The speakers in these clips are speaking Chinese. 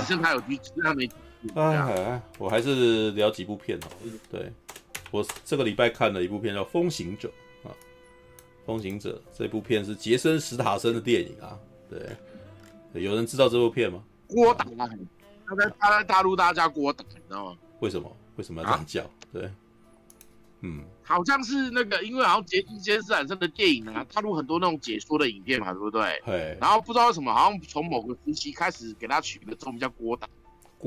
只剩他有去，只剩他没去。哎，我还是聊几部片哦。对，我这个礼拜看了一部片叫《风行者》啊，《风行者》这部片是杰森·史塔森的电影啊。对，有人知道这部片吗？郭达，他在他在大陆大家叫郭达，你知道吗？为什么？为什么要这样叫？啊、对。嗯，好像是那个，因为好像杰杰森斯坦森的电影啊，他录很多那种解说的影片嘛，对不对？对。然后不知道为什么，好像从某个时期开始给他取个中文叫郭达，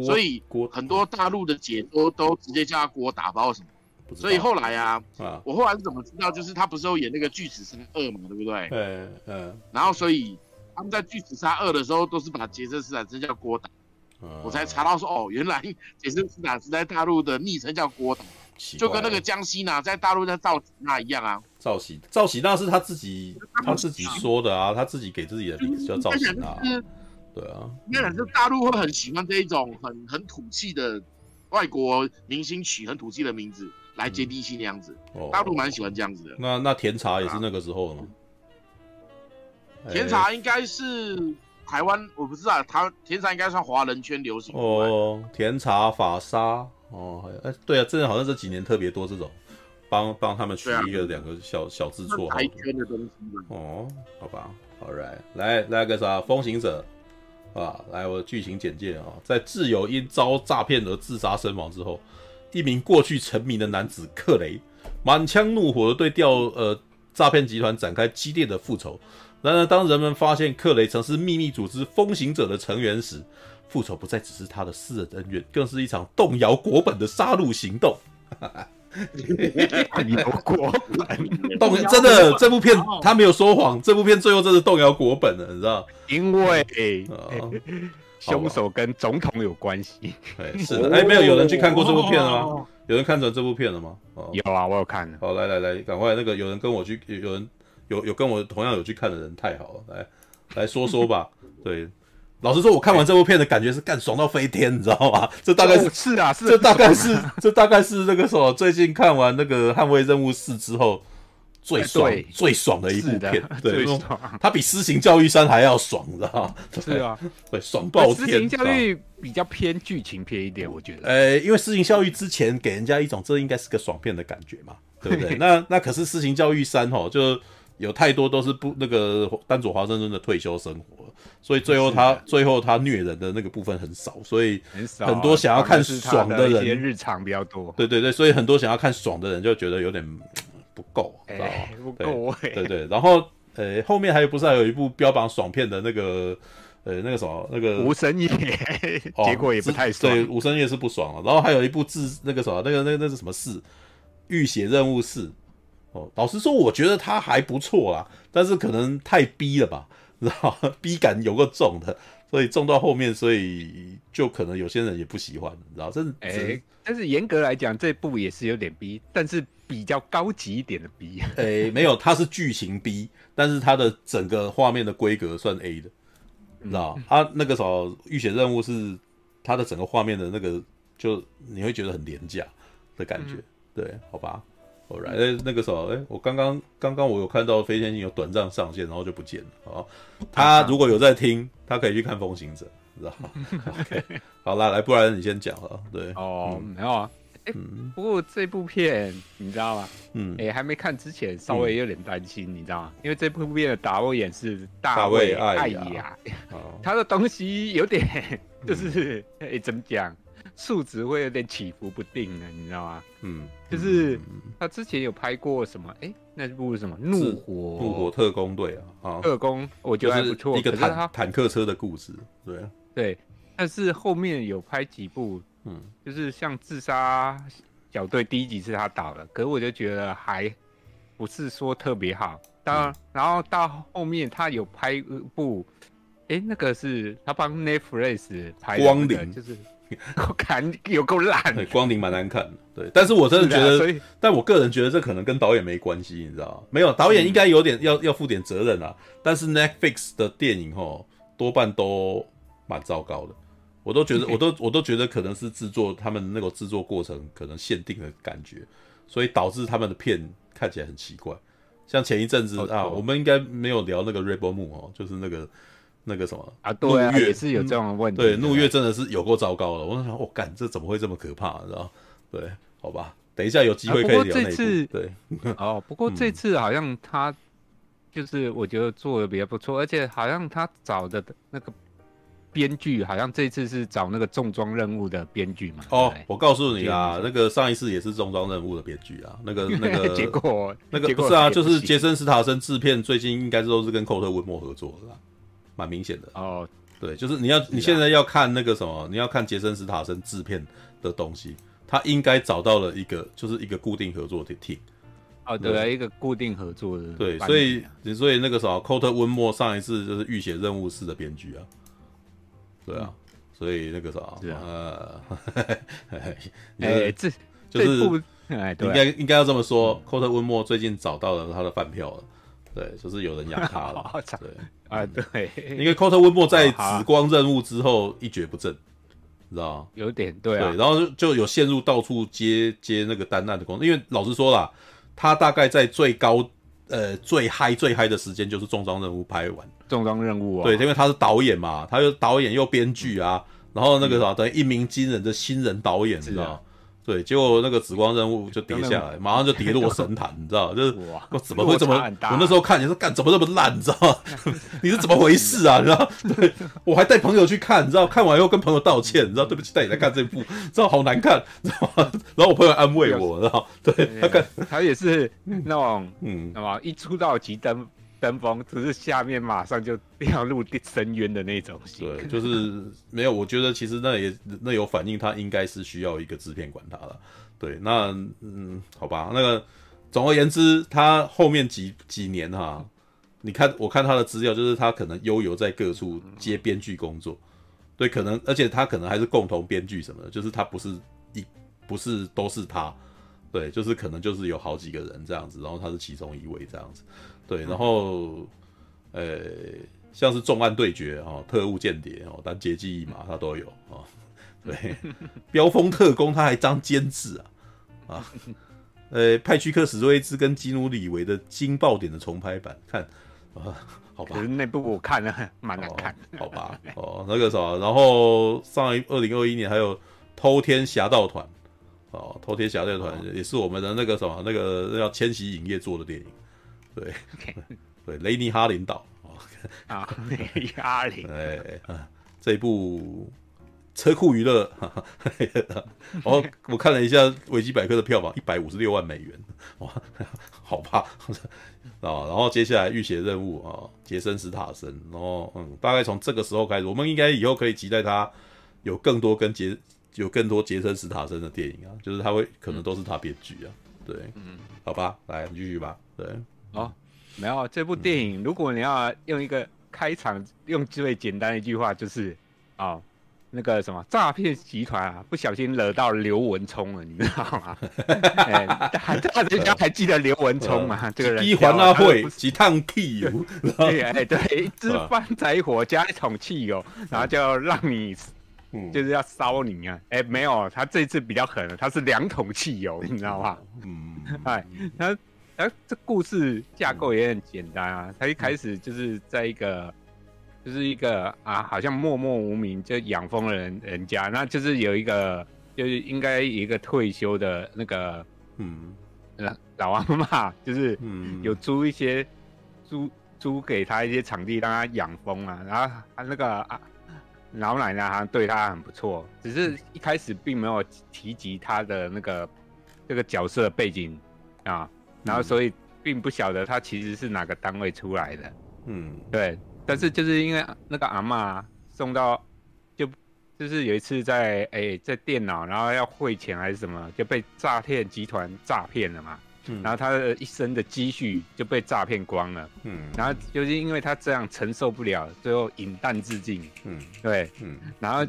所以很多大陆的解说都直接叫他郭达，不知道为什么。所以后来啊，啊，我后来是怎么知道？就是他不是有演那个《巨齿鲨二》嘛，对不对？对，嗯。然后所以他们在《巨齿鲨二》的时候都是把杰森斯坦森叫郭达，嗯，我才查到说哦，原来杰森斯坦森在大陆的昵称叫郭达。就跟那个江西娜在大陆叫赵喜娜一样啊，赵喜赵喜娜是他自己他自己说的啊，他自己给自己的名字叫赵喜娜，对啊，应该是大陆会很喜欢这一种很很土气的外国明星取很土气的名字来接地气那样子，嗯、大陆蛮喜欢这样子。的。那那甜茶也是那个时候的吗？啊、甜茶应该是台湾，我不知道，台甜茶应该算华人圈流行哦，甜茶法沙。哦，哎，对啊，真的好像这几年特别多这种，帮帮他们取一个两个小、啊、小字绰号。哦，好吧，All right，来来个啥，风行者，啊，来我的剧情简介啊，在挚友因遭诈骗而自杀身亡之后，一名过去成名的男子克雷，满腔怒火的对钓呃诈骗集团展开激烈的复仇。然而，当人们发现克雷曾是秘密组织风行者的成员时，复仇不再只是他的私人恩怨，更是一场动摇国本的杀戮行动。动摇国本，动真的这部片他没有说谎，这部片最后真的动摇国本了，你知道？因为凶手跟总统有关系。哎，是的，哎，没有有人去看过这部片了吗？有人看成这部片了吗？有啊，我有看。好，来来来，赶快那个有人跟我去，有人有有跟我同样有去看的人，太好了，来来说说吧，对。老实说，我看完这部片的感觉是干爽到飞天，你知道吗？这大概是、哦、是啊，是这大概是 这大概是那个什么，最近看完那个《捍卫任务四》之后最爽最爽的一部片，对，它比《私刑教育三》还要爽，你知道吗？是啊，对，爽爆天！私刑教育比较偏剧情片一点，我觉得。呃、欸，因为《私刑教育》之前给人家一种这应该是个爽片的感觉嘛，对不对？那那可是《私刑教育三》哦就。有太多都是不那个丹佐华盛顿的退休生活，所以最后他最后他虐人的那个部分很少，所以很多想要看爽的人，日常比较多。对对对，所以很多想要看爽的人就觉得有点不够，知道吗？不够。对对，然后呃后面还有不是还有一部标榜爽片的那个呃那个什么那个无声夜，结果也不太爽。对，无声夜是不爽了。然后还有一部自那个什么那个那个那是什么四？浴血任务四。哦，老实说，我觉得他还不错啦，但是可能太逼了吧，知 道逼感有个重的，所以重到后面，所以就可能有些人也不喜欢，你知道？这是哎、欸，但是严格来讲，这部也是有点逼，但是比较高级一点的逼。哎、欸，没有，它是剧情逼，但是它的整个画面的规格算 A 的，你知道？它、嗯、那个时候浴血任务是它的整个画面的那个，就你会觉得很廉价的感觉，嗯、对，好吧？哎、right，那个时候，哎，我刚刚刚刚我有看到飞天星有短暂上线，然后就不见了啊。他如果有在听，他可以去看《风行者》，知道吗？OK，好啦，来，不然你先讲了。对，哦，嗯、没有啊。哎、嗯，不过这部片你知道吗？嗯，哎，还没看之前稍微有点担心、嗯，你知道吗？因为这部片的导演是大卫艾雅，他的东西有点 就是哎、嗯，怎么讲？数值会有点起伏不定的，你知道吗？嗯，就是他之前有拍过什么？哎、欸，那部什么？怒火怒火特工队啊，啊，特工，我觉得还不错。一个坦坦克车的故事，对啊，对。但是后面有拍几部，嗯，就是像自杀小队第一集是他导的，可是我就觉得还不是说特别好。当然、嗯，然后到后面他有拍一部，哎、欸，那个是他帮 Netflix 拍的、那个，光临就是。我看有够烂，光临蛮难看的。对，但是我真的觉得，但我个人觉得这可能跟导演没关系，你知道吗？没有，导演应该有点要要负点责任啊。但是 Netflix 的电影齁，多半都蛮糟糕的。我都觉得，我都我都觉得可能是制作他们那个制作过程可能限定的感觉，所以导致他们的片看起来很奇怪。像前一阵子啊，我们应该没有聊那个 Rebel Moon 哦，就是那个。那个什么啊，对啊，也是有这样的问题。对，怒月真的是有够糟糕了。我想，我干，这怎么会这么可怕？知道？对，好吧，等一下有机会可以聊那次。对，哦，不过这次好像他就是我觉得做的比较不错，而且好像他找的那个。编剧好像这次是找那个重装任务的编剧嘛？哦，我告诉你啊，那个上一次也是重装任务的编剧啊，那个 那个结果那个不是啊，就是杰森·斯塔森制片，最近应该都是跟寇特·温默合作的，蛮明显的哦。对，就是你要你现在要看那个什么，你要看杰森·斯塔森制片的东西，他应该找到了一个就是一个固定合作的 team。哦，对，一个固定合作的。对，所以所以那个什么，寇特·温默上一次就是《浴血任务》式的编剧啊。对啊，所以那个啥，呃，哎，这就是哎，应该应该要这么说。寇特温默最近找到了他的饭票了，对，就是有人养他了，对。啊，对，因为寇特温默在紫光任务之后一蹶不振，你知道吗？有点对啊，对，然后就有陷入到处接接那个单案的工作，因为老实说啦，他大概在最高呃最嗨最嗨的时间就是重装任务拍完。重装任务啊，对，因为他是导演嘛，他又导演又编剧啊，然后那个啥，等于一鸣惊人的新人导演，你知道？对，结果那个紫光任务就跌下来，马上就跌落 神坛，你知道？就是我怎么会这么？我那时候看你说干怎么这么烂，你知道吗？你是怎么回事啊？你知道？对，我还带朋友去看，你知道？看完以后跟朋友道歉，你知道？对不起，带你来看这部，知道好难看，知道吗？然后我朋友安慰我，知道？对他看，他也是那种，嗯，那么一出道即登。登峰，只是下面马上就掉入深渊的那种。对，就是没有。我觉得其实那也那有反映，他应该是需要一个制片管他了。对，那嗯，好吧，那个总而言之，他后面几几年哈，你看我看他的资料，就是他可能悠游在各处接编剧工作。对，可能而且他可能还是共同编剧什么的，就是他不是一不是都是他。对，就是可能就是有好几个人这样子，然后他是其中一位这样子。对，然后，呃，像是重案对决哦，特务间谍哦，但劫机一马他都有哦。对，飙风特工他还当监制啊啊，呃，派屈克史瑞兹跟基努里维的惊爆点的重拍版，看啊，好吧，那部我看了蛮难看，好吧，哦，那个啥，然后上一二零二一年还有偷天侠盗团哦，偷天侠盗团也是我们的那个什么那个要千禧影业做的电影。对. 对，雷尼哈林导啊，雷尼哈林，哎，这一部车库娱乐，然后我看了一下维基百科的票房，一百五十六万美元，哇，好怕，啊，然后接下来浴血任务啊，杰森斯塔森，然后嗯，大概从这个时候开始，我们应该以后可以期待他有更多跟杰有更多杰森斯塔森的电影啊，就是他会可能都是他编剧啊，对，嗯，好吧，来继续吧，对。哦，没有这部电影。如果你要用一个开场，用最简单的一句话，就是哦，那个什么诈骗集团啊，不小心惹到刘文聪了，你知道吗？哎，大家 还记得刘文聪吗？这个人，一环阿会几趟汽油，对，哎，对，一支翻柴火加一桶汽油，然后就让你，就是要烧你啊！哎，没有，他这次比较狠了，他是两桶汽油，你知道吗？嗯，哎，他。哎，这故事架构也很简单啊。他一开始就是在一个，就是一个啊，好像默默无名就养蜂的人人家，那就是有一个，就是应该一个退休的那个，嗯，老老阿妈，就是有租一些租租给他一些场地让他养蜂啊。然后他那个啊老奶奶好像对他很不错，只是一开始并没有提及他的那个这个角色背景啊。然后，所以并不晓得他其实是哪个单位出来的，嗯，对。但是就是因为那个阿嬷送到，就就是有一次在哎在电脑，然后要汇钱还是什么，就被诈骗集团诈骗了嘛。嗯。然后他的一生的积蓄就被诈骗光了。嗯。然后就是因为他这样承受不了，最后饮弹自尽。嗯。对。嗯。然后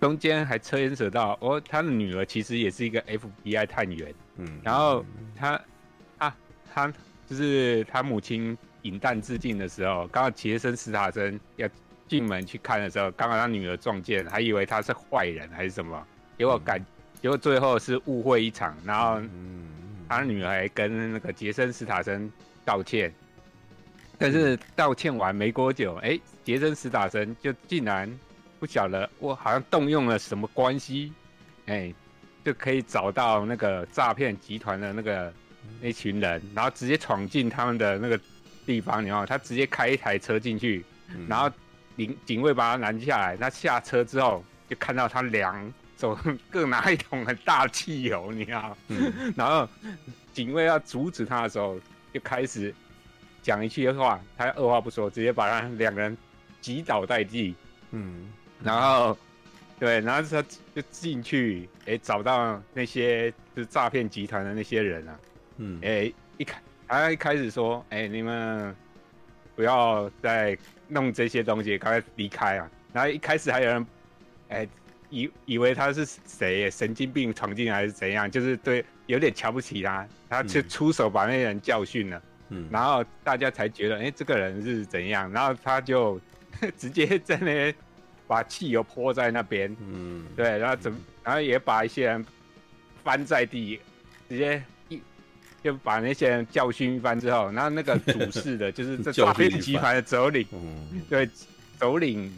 中间还牵扯到哦，他的女儿其实也是一个 FBI 探员。嗯。然后他。他就是他母亲饮弹自尽的时候，刚好杰森·斯塔森要进门去看的时候，刚好他女儿撞见，还以为他是坏人还是什么，结果感，结果最后是误会一场，然后他女儿还跟那个杰森·斯塔森道歉，但是道歉完没多久，哎、欸，杰森·斯塔森就竟然不晓得我好像动用了什么关系，哎，就可以找到那个诈骗集团的那个那群人，然后直接闯进他们的那个地方，然后他直接开一台车进去，然后警警卫把他拦下来，他下车之后就看到他两手 各拿一桶很大汽油，你知道，嗯、然后警卫要阻止他的时候，就开始讲一句话，他二话不说，直接把他两个人。击倒在地，嗯，然后，对，然后他就进去，哎，找到那些就是诈骗集团的那些人啊，嗯，哎，一开，他一开始说，哎，你们不要再弄这些东西，赶快离开啊！然后一开始还有人，哎，以以为他是谁，神经病闯进来还是怎样，就是对，有点瞧不起他，他就出手把那些人教训了，嗯，然后大家才觉得，哎，这个人是怎样，然后他就。直接在那边把汽油泼在那边，嗯，对，然后怎，然后也把一些人翻在地，直接一就把那些人教训一番之后，然后那个主事的，就是 这诈骗集团的首领，嗯，对，首领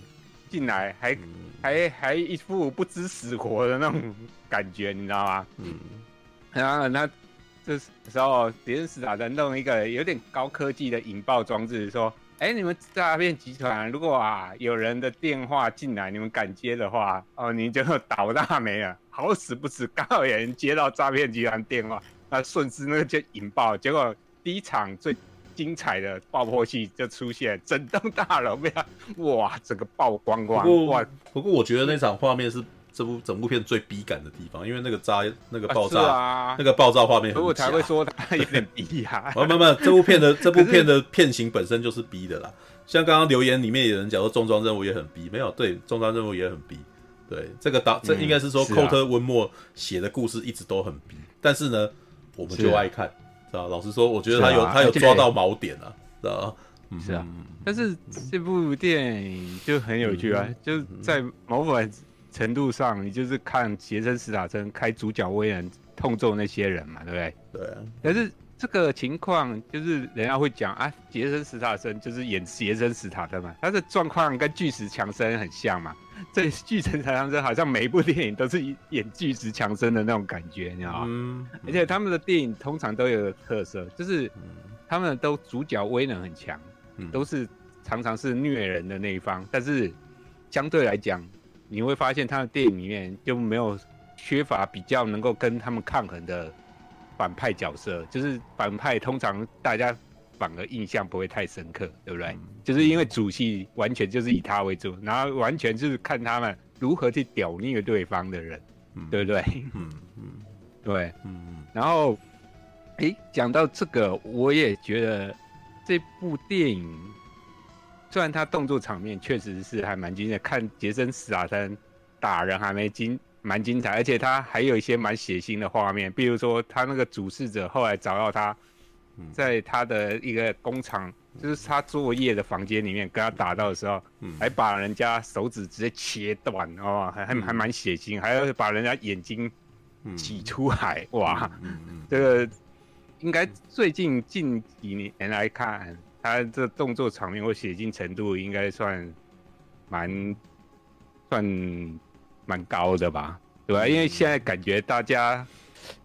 进来还、嗯、还还一副不知死活的那种感觉，你知道吗？嗯，然后那这时候杰森·史塔森弄一个有点高科技的引爆装置，说。哎、欸，你们诈骗集团，如果啊有人的电话进来，你们敢接的话，哦，你就倒大霉了。好死不死，刚好有人接到诈骗集团电话，那顺势那个就引爆，结果第一场最精彩的爆破戏就出现，整栋大楼被他哇整个爆光光。不过，不过我觉得那场画面是。这部整部片最逼感的地方，因为那个炸那个爆炸，那个爆炸画面很，所以我才会说它有点逼啊。没有没有，这部片的 这部片的片型本身就是逼的啦。像刚刚留言里面有人讲说重装任务也很逼，没有，对，重装任务也很逼。对，这个导这应该是说寇特温默写的故事一直都很逼，但是呢，我们就爱看，知道？老实说，我觉得他有、啊、他有抓到锚点啊，知道吧？是啊，但是这部电影就很有趣啊，嗯、就是在某种。程度上，你就是看杰森·斯塔森开主角威能痛揍那些人嘛，对不对？对啊。但是这个情况就是人家会讲啊，杰森·斯塔森就是演杰森·斯塔森嘛，他的状况跟巨石强森很像嘛。这巨石强森好像每一部电影都是演巨石强森的那种感觉，你知道吗？嗯。而且他们的电影通常都有个特色，就是他们都主角威能很强，都是常常是虐人的那一方，但是相对来讲。你会发现他的电影里面就没有缺乏比较能够跟他们抗衡的反派角色，就是反派通常大家反而印象不会太深刻，对不对？嗯、就是因为主戏完全就是以他为主，然后完全就是看他们如何去屌虐对方的人，嗯、对不对？嗯嗯，对，嗯。然后，诶，讲到这个，我也觉得这部电影。虽然他动作场面确实是还蛮精彩，看杰森·斯塔森打人还没精蛮精彩，而且他还有一些蛮血腥的画面，比如说他那个主事者后来找到他，在他的一个工厂，就是他作业的房间里面跟他打到的时候，还把人家手指直接切断哦，还还还蛮血腥，还要把人家眼睛挤出来，哇，这个应该最近近几年来看。他这动作场面或血腥程度应该算蛮算蛮高的吧，对吧？因为现在感觉大家，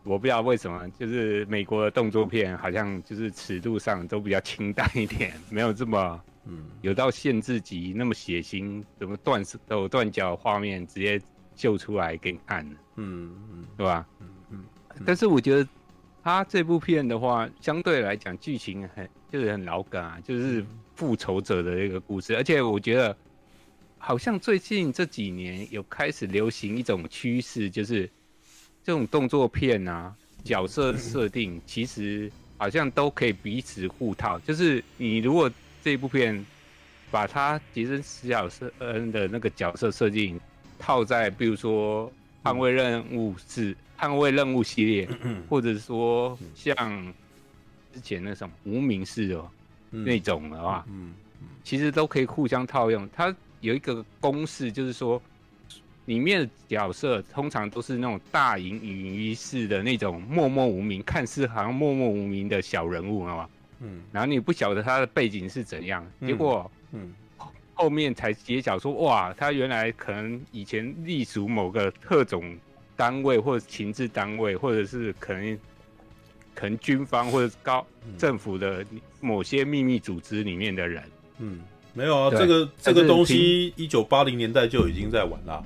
我不知道为什么，就是美国的动作片好像就是尺度上都比较清淡一点，没有这么嗯有到限制级那么血腥，怎么断手断脚画面直接秀出来给你看，嗯嗯，对吧？嗯嗯，但是我觉得他这部片的话，相对来讲剧情很。就是很老梗啊，就是复仇者的一个故事，而且我觉得好像最近这几年有开始流行一种趋势，就是这种动作片啊，角色设定其实好像都可以彼此互套。就是你如果这部片把他杰森·史塔森的那个角色设定套在，比如说《捍卫任务》是《捍卫任务》系列，或者说像。之前那什么无名氏哦，嗯、那种的话，嗯，嗯其实都可以互相套用。它有一个公式，就是说，里面的角色通常都是那种大隐隐于市的那种默默无名，看似好像默默无名的小人物，好吧？嗯，然后你不晓得他的背景是怎样，结果，嗯，后面才揭晓说，哇，他原来可能以前隶属某个特种单位，或者情治单位，或者是可能可能军方或者高政府的某些秘密组织里面的人。嗯，没有啊，这个这个东西一九八零年代就已经在玩了，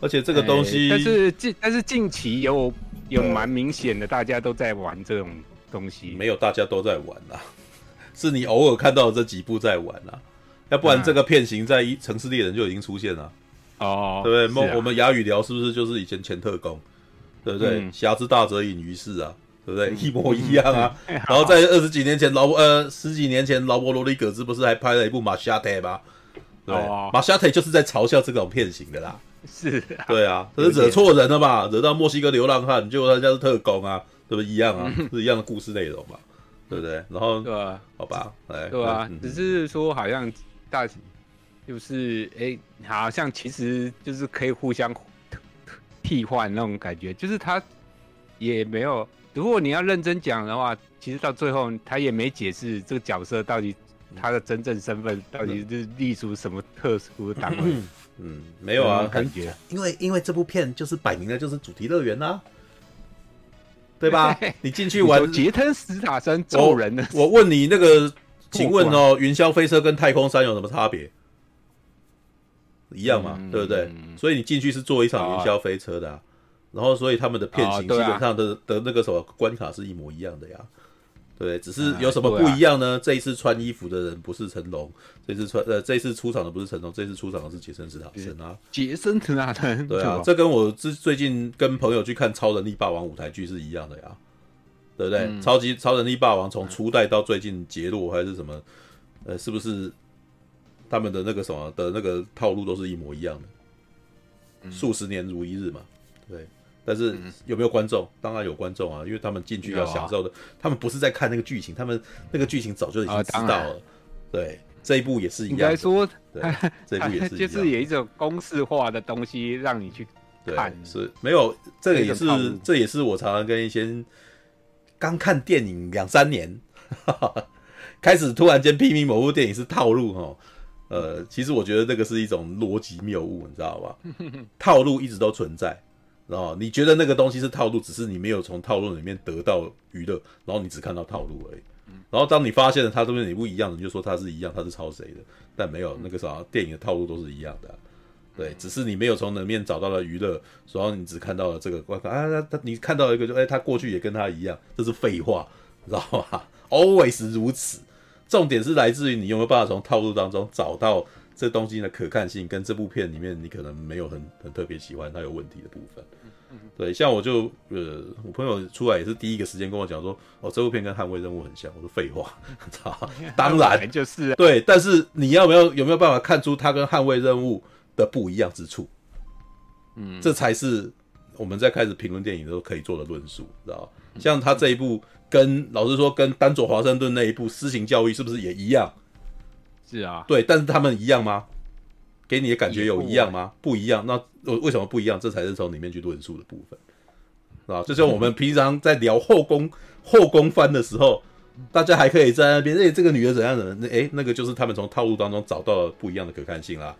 而且这个东西，但是近但是近期有有蛮明显的，大家都在玩这种东西。没有，大家都在玩啦，是你偶尔看到这几部在玩啦。要不然这个片型在《城市猎人》就已经出现了，哦，对不对？梦、啊、我们哑语聊是不是就是以前前特工，对不对？侠、嗯、之大者隐于世啊，对不对？嗯、一模一样啊。嗯、然后在二十几年前，劳呃十几年前，劳勃罗里葛兹不是还拍了一部《马夏特》吗？对，哦、马夏特就是在嘲笑这种片型的啦。是，对啊，可是惹错人了吧，惹到墨西哥流浪汉，结果人家是特工啊，对不对？一样啊，嗯、是一样的故事内容嘛，对不对？然后，对啊，好吧，哎，对啊，只是说好像。大就是哎、欸，好像其实就是可以互相替换那种感觉，就是他也没有。如果你要认真讲的话，其实到最后他也没解释这个角色到底他的真正身份到底是隶属什么特殊的单位。嗯，没有啊，感觉，因为因为这部片就是摆明了就是主题乐园呐，对吧？你进去玩杰森斯塔森揍人的，我问你那个。请问哦，云霄飞车跟太空山有什么差别？一样嘛，嗯、对不对？所以你进去是坐一场云霄飞车的、啊，哦、然后所以他们的片型基本上的、哦啊、的那个什么关卡是一模一样的呀，对，只是有什么不一样呢？啊啊、这一次穿衣服的人不是成龙，这次穿呃这一次出场的不是成龙，这次出场的是杰森斯坦森啊，杰森斯坦森，对啊，这跟我之最近跟朋友去看《超能力霸王》舞台剧是一样的呀。对不对？嗯、超级超能力霸王从初代到最近杰洛还是什么，呃，是不是他们的那个什么的那个套路都是一模一样的？嗯、数十年如一日嘛，对。但是有没有观众？当然有观众啊，因为他们进去要享受的，啊、他们不是在看那个剧情，他们那个剧情早就已经知道了。啊、对，这一部也是一样。应该说，对，这一部也是一样。就是有一种公式化的东西让你去看，是没有这个也是这也是我常常跟一些。刚看电影两三年，开始突然间批评某部电影是套路哈，呃，其实我觉得这个是一种逻辑谬误，你知道吧？套路一直都存在，然后你觉得那个东西是套路，只是你没有从套路里面得到娱乐，然后你只看到套路而已。然后当你发现了它都跟你不一样，你就说它是一样，它是抄谁的？但没有那个啥，电影的套路都是一样的。对，只是你没有从里面找到了娱乐，然后你只看到了这个观看啊，他你看到一个就哎，他过去也跟他一样，这是废话，知道吧？Always 如此。重点是来自于你有没有办法从套路当中找到这东西的可看性，跟这部片里面你可能没有很很特别喜欢它有问题的部分。对，像我就呃，我朋友出来也是第一个时间跟我讲说，哦，这部片跟《捍卫任务》很像。我说废话，操，当然就是对，但是你要没有有没有办法看出它跟《捍卫任务》的不一样之处，嗯，这才是我们在开始评论电影的时候可以做的论述，知道吧？像他这一部跟，跟老实说，跟丹佐华盛顿那一部私刑教育是不是也一样？是啊，对，但是他们一样吗？给你的感觉有一样吗？不一样。那为什么不一样？这才是从里面去论述的部分，啊，就像我们平常在聊后宫 后宫番的时候，大家还可以在那边，哎，这个女的怎样的？那哎，那个就是他们从套路当中找到了不一样的可看性啦。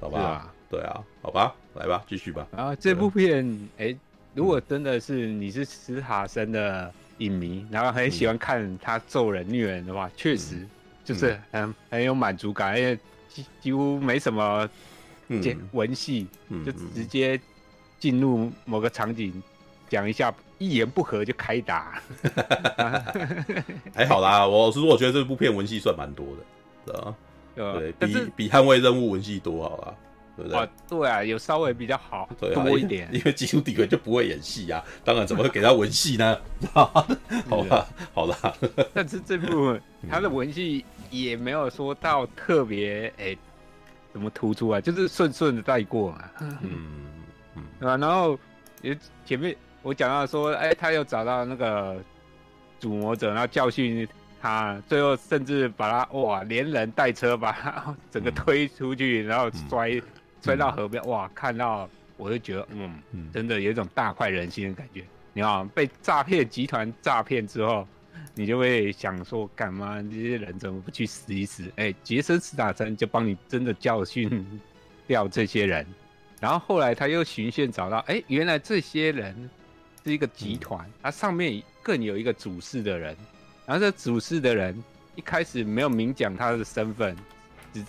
好吧，啊对啊，好吧，来吧，继续吧。然后这部片，哎、欸，如果真的是你是史塔森的影迷，然后很喜欢看他揍人虐人的话，确、嗯、实就是很、嗯、很有满足感，因为几几乎没什么文戏，嗯、就直接进入某个场景，讲一下，一言不合就开打。还好啦，我是说，我觉得这部片文戏算蛮多的，对啊。对，比比捍卫任务文戏多好啦，对不对？对啊，有稍微比较好，多一点。因为 基础底格就不会演戏啊，当然怎么会给他文戏呢？好吧，好啦。但是这部他的文戏也没有说到特别哎，怎么突出啊？就是顺顺的带过嘛。嗯嗯，对吧？然后也前面我讲到说，哎，他又找到那个主魔者，然后教训。他最后甚至把他哇，连人带车把他整个推出去，嗯、然后摔、嗯、摔到河边，哇！看到我就觉得，嗯，嗯真的有一种大快人心的感觉。你看，被诈骗集团诈骗之后，你就会想说，干嘛这些人怎么不去死一死？哎，杰森·斯坦森就帮你真的教训掉这些人。然后后来他又循线找到，哎，原来这些人是一个集团，他上面更有一个主事的人。然后这主事的人一开始没有明讲他的身份，只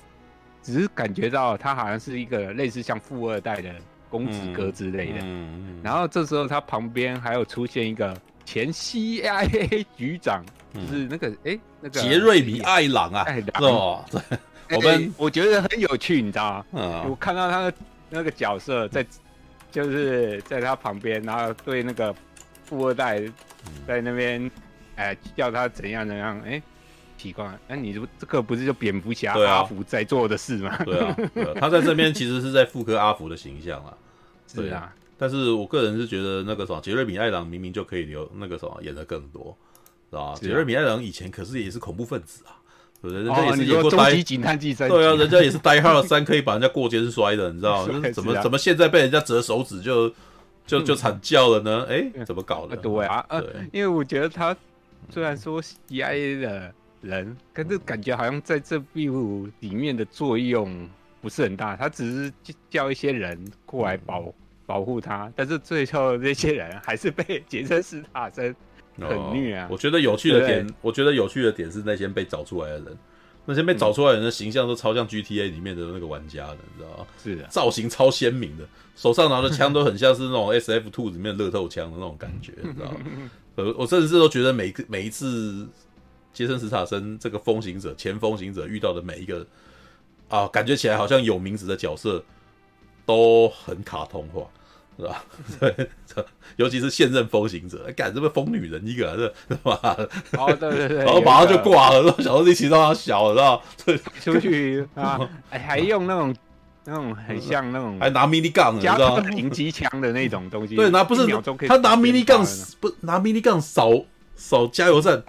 只是感觉到他好像是一个类似像富二代的公子哥之类的。然后这时候他旁边还有出现一个。前 CIA 局长就是那个哎、那个杰瑞米·艾朗啊，是吧？对，我们、欸、我觉得很有趣，你知道吗？嗯，我看到他的那个角色在，就是在他旁边，然后对那个富二代在那边，哎、欸，叫他怎样怎样，哎、欸，奇怪，那、啊、你这这个不是就蝙蝠侠阿福在做的事吗？对啊，对啊，他在这边其实是在复刻阿福的形象啊，是啊。但是我个人是觉得那个什么杰瑞米·艾朗明明就可以留那个什么演的更多，是吧？杰瑞米·艾朗以前可是也是恐怖分子啊，对不对？人家也是演过《终极警探第三》，对啊，人家也是 《Die Hard 三》可以把人家过肩摔的，你知道吗？怎么怎么现在被人家折手指就就就惨叫了呢？哎，怎么搞的？对啊，对，因为我觉得他虽然说 CIA 的人，可是感觉好像在这部里面的作用不是很大，他只是叫一些人过来保。保护他，但是最后那些人还是被杰森·斯塔森很虐啊！我觉得有趣的点，我觉得有趣的点是那些被找出来的人，那些被找出来的人的形象都超像 GTA 里面的那个玩家的，你知道吗？是的，造型超鲜明的，手上拿的枪都很像是那种 SF Two 里面乐透枪的那种感觉，你知道吗？我我甚至都觉得每个每一次杰森·斯塔森这个风行者、前风行者遇到的每一个啊，感觉起来好像有名字的角色都很卡通化。是吧？对，尤其是现任风行者，干这么疯女人一个，是吧？哦，对对对，然后马上就挂了，然后小时候一起让他小，知道吗？出去啊，还用那种那种很像那种，还拿 mini gun，你知道吗？零机枪的那种东西。对，拿不是他拿 mini gun，不拿 mini gun 扫扫加油站。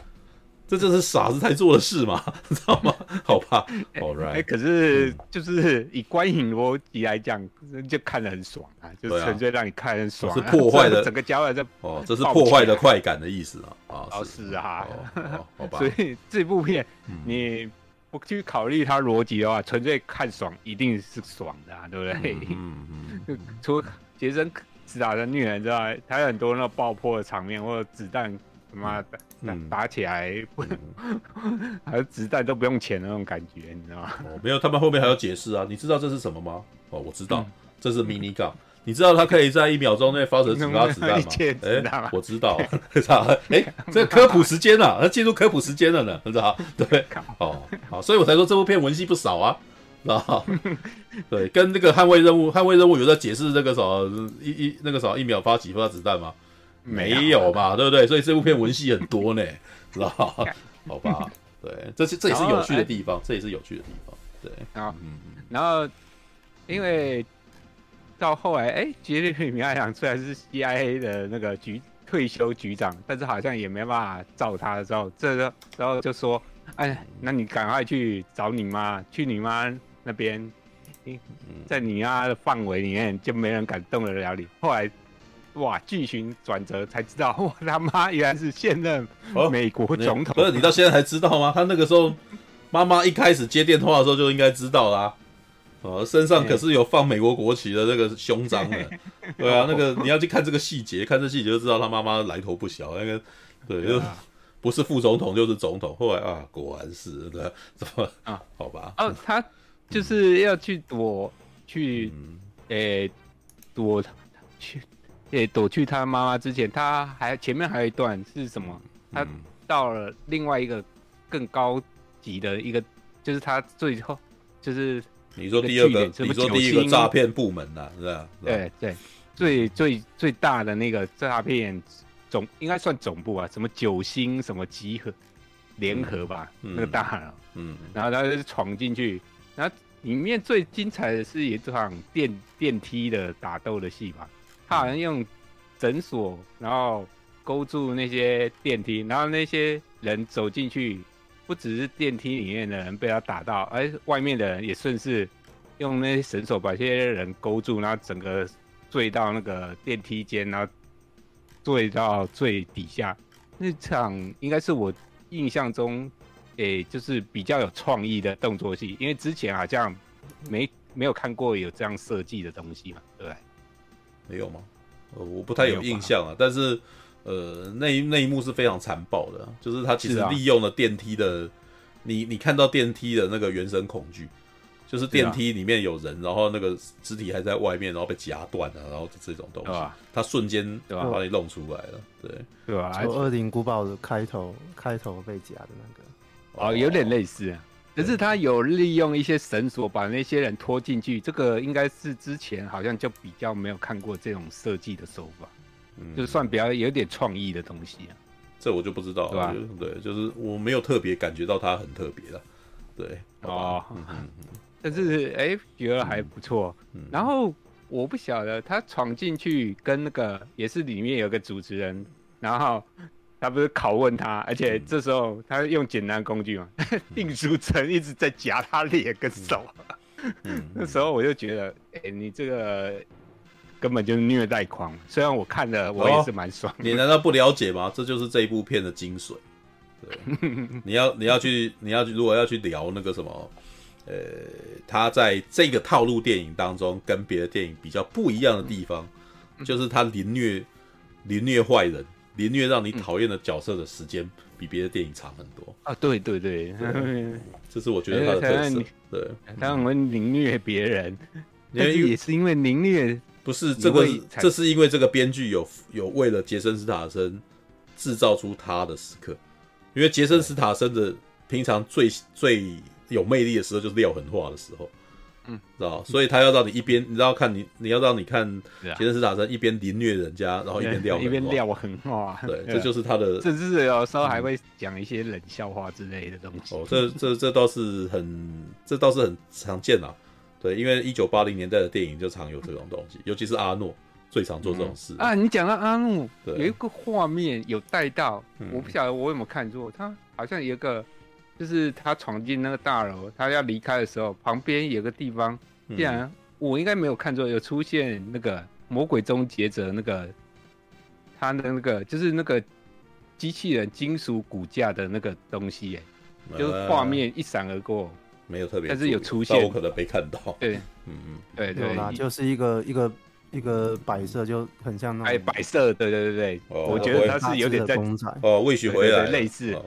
这就是傻子才做的事嘛，知道吗？好吧，All right。哎，可是就是以观影逻辑来讲，就看得很爽啊，就是纯粹让你看很爽。是破坏的 整个胶在这哦，这是破坏的快感的意思啊啊！哦，是啊，好吧。所以这部片你不去考虑它逻辑的话，纯粹看爽一定是爽的啊，对不对？嗯嗯。除杰森·斯坦森虐人之外，还有很多那种爆破的场面或者子弹。他妈的，打打起来不，还有子弹都不用钱的那种感觉，你知道吗？哦，没有，他们后面还有解释啊。你知道这是什么吗？哦，我知道，这是 mini gun。你知道它可以在一秒钟内发射几发子弹吗？哎，我知道，哎，这科普时间了，要进入科普时间了呢，你知道？对，哦，好，所以我才说这部片文戏不少啊，知道？对，跟那个捍卫任务，捍卫任务有在解释那个什么一一那个什么一秒发几发子弹吗？没有嘛，对不对？所以这部片文戏很多呢，知道 好吧，对，这是这也是有趣的地方，这也是有趣的地方。对，然后，嗯，然后，因为到后来，哎，杰瑞米·艾朗虽然是 CIA 的那个局退休局长，但是好像也没办法照他的时候，这个时候就说，哎，那你赶快去找你妈，去你妈那边，在你妈的范围里面就没人敢动得了你。后来。哇！剧情转折才知道，哇他妈原来是现任美国总统。哦、不是你到现在才知道吗？他那个时候妈妈一开始接电话的时候就应该知道啦、啊。哦，身上可是有放美国国旗的那个胸章的。对啊，那个你要去看这个细节，看这细节就知道他妈妈来头不小。那个对，就不是副总统就是总统。后来啊，果然是的，怎么啊？好吧。哦，他就是要去躲，去诶躲去。也躲去他妈妈之前，他还前面还有一段是什么？他到了另外一个更高级的一个，就是他最后就是你说第二个，你说第一个诈骗部门呐，是吧？对对，最最最大的那个诈骗总应该算总部啊，什么九星什么集合联合吧，那个大佬，嗯，然后他就闯进去，然后里面最精彩的是一场电电梯的打斗的戏吧。他好像用绳索，然后勾住那些电梯，然后那些人走进去，不只是电梯里面的人被他打到，而外面的人也顺势用那些绳索把这些人勾住，然后整个坠到那个电梯间，然后坠到最底下。那场应该是我印象中，诶、就是比较有创意的动作戏，因为之前好像没没有看过有这样设计的东西嘛，对不对？没有吗？呃，我不太有印象啊。但是，呃，那一那一幕是非常残暴的，就是他其实利用了电梯的，啊、你你看到电梯的那个原生恐惧。就是电梯里面有人，然后那个肢体还在外面，然后被夹断了，然后这种东西，他瞬间对吧把你弄出来了，对对吧？就《恶灵古堡》的开头，开头被夹的那个，哦，有点类似啊。可是他有利用一些绳索把那些人拖进去，这个应该是之前好像就比较没有看过这种设计的手法，就算比较有点创意的东西啊。这我就不知道了，对，就是我没有特别感觉到它很特别了，对，哦。但是哎、欸，觉得还不错。然后我不晓得他闯进去跟那个也是里面有个主持人，然后他不是拷问他，而且这时候他用简单工具嘛，定书成一直在夹他脸跟手。那时候我就觉得，哎、欸，你这个根本就是虐待狂。虽然我看了，我也是蛮爽、哦。你难道不了解吗？这就是这一部片的精髓。对，你要你要去你要去，如果要去聊那个什么。呃，他在这个套路电影当中，跟别的电影比较不一样的地方，嗯、就是他凌虐、凌虐坏人、凌虐让你讨厌的角色的时间，比别的电影长很多。啊！对对对，对 这是我觉得他的特色。对，他们凌虐别人，但是也是因为凌虐，不是这个，这是因为这个编剧有有为了杰森·斯塔森制造出他的时刻，因为杰森·斯塔森的平常最最。有魅力的时候就是撂狠话的时候，嗯，知道，所以他要让你一边，你知道看你，你要让你看杰森·斯坦森一边凌虐人家，然后一边撂一边撂狠话，对，这就是他的，甚至有时候还会讲一些冷笑话之类的东西。哦，这这这倒是很，这倒是很常见啦，对，因为一九八零年代的电影就常有这种东西，尤其是阿诺最常做这种事。啊。你讲到阿诺，有一个画面有带到，我不晓得我有没有看错，他好像有一个。就是他闯进那个大楼，他要离开的时候，旁边有个地方，竟然我应该没有看错，有出现那个魔鬼终结者那个他的那个就是那个机器人金属骨架的那个东西，哎，就是画面一闪而过，没有特别，但是有出现，我可能没看到。对，嗯嗯，对对，就是一个一个。一个摆设就很像那种，哎，摆设，对对对对，我觉得它是有点在哦，未许回来。类似，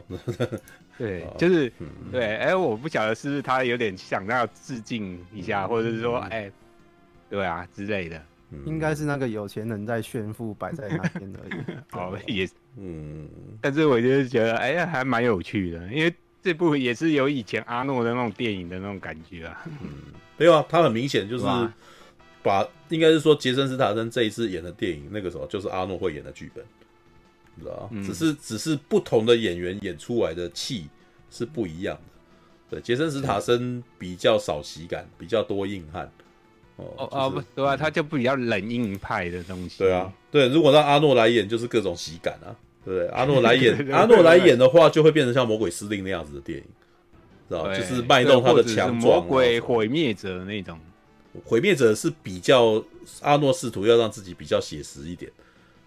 对，就是对，哎，我不晓得是不是他有点想要致敬一下，或者是说，哎，对啊之类的，应该是那个有钱人在炫富摆在那边而已。哦，也，嗯，但是我就是觉得，哎呀，还蛮有趣的，因为这部也是有以前阿诺的那种电影的那种感觉啊。嗯，没有啊，他很明显就是。把应该是说杰森·斯塔森这一次演的电影，那个时候就是阿诺会演的剧本，你知道、嗯、只是只是不同的演员演出来的气是不一样的。对，杰森·斯塔森比较少喜感，比较多硬汉。哦哦、就是、哦不对啊，他就比较冷硬派的东西。对啊，对，如果让阿诺来演，就是各种喜感啊。对，阿诺来演，阿诺来演的话，就会变成像《魔鬼司令》那样子的电影，知道就是卖弄他的强壮，魔鬼毁灭者那种。毁灭者是比较阿诺试图要让自己比较写实一点，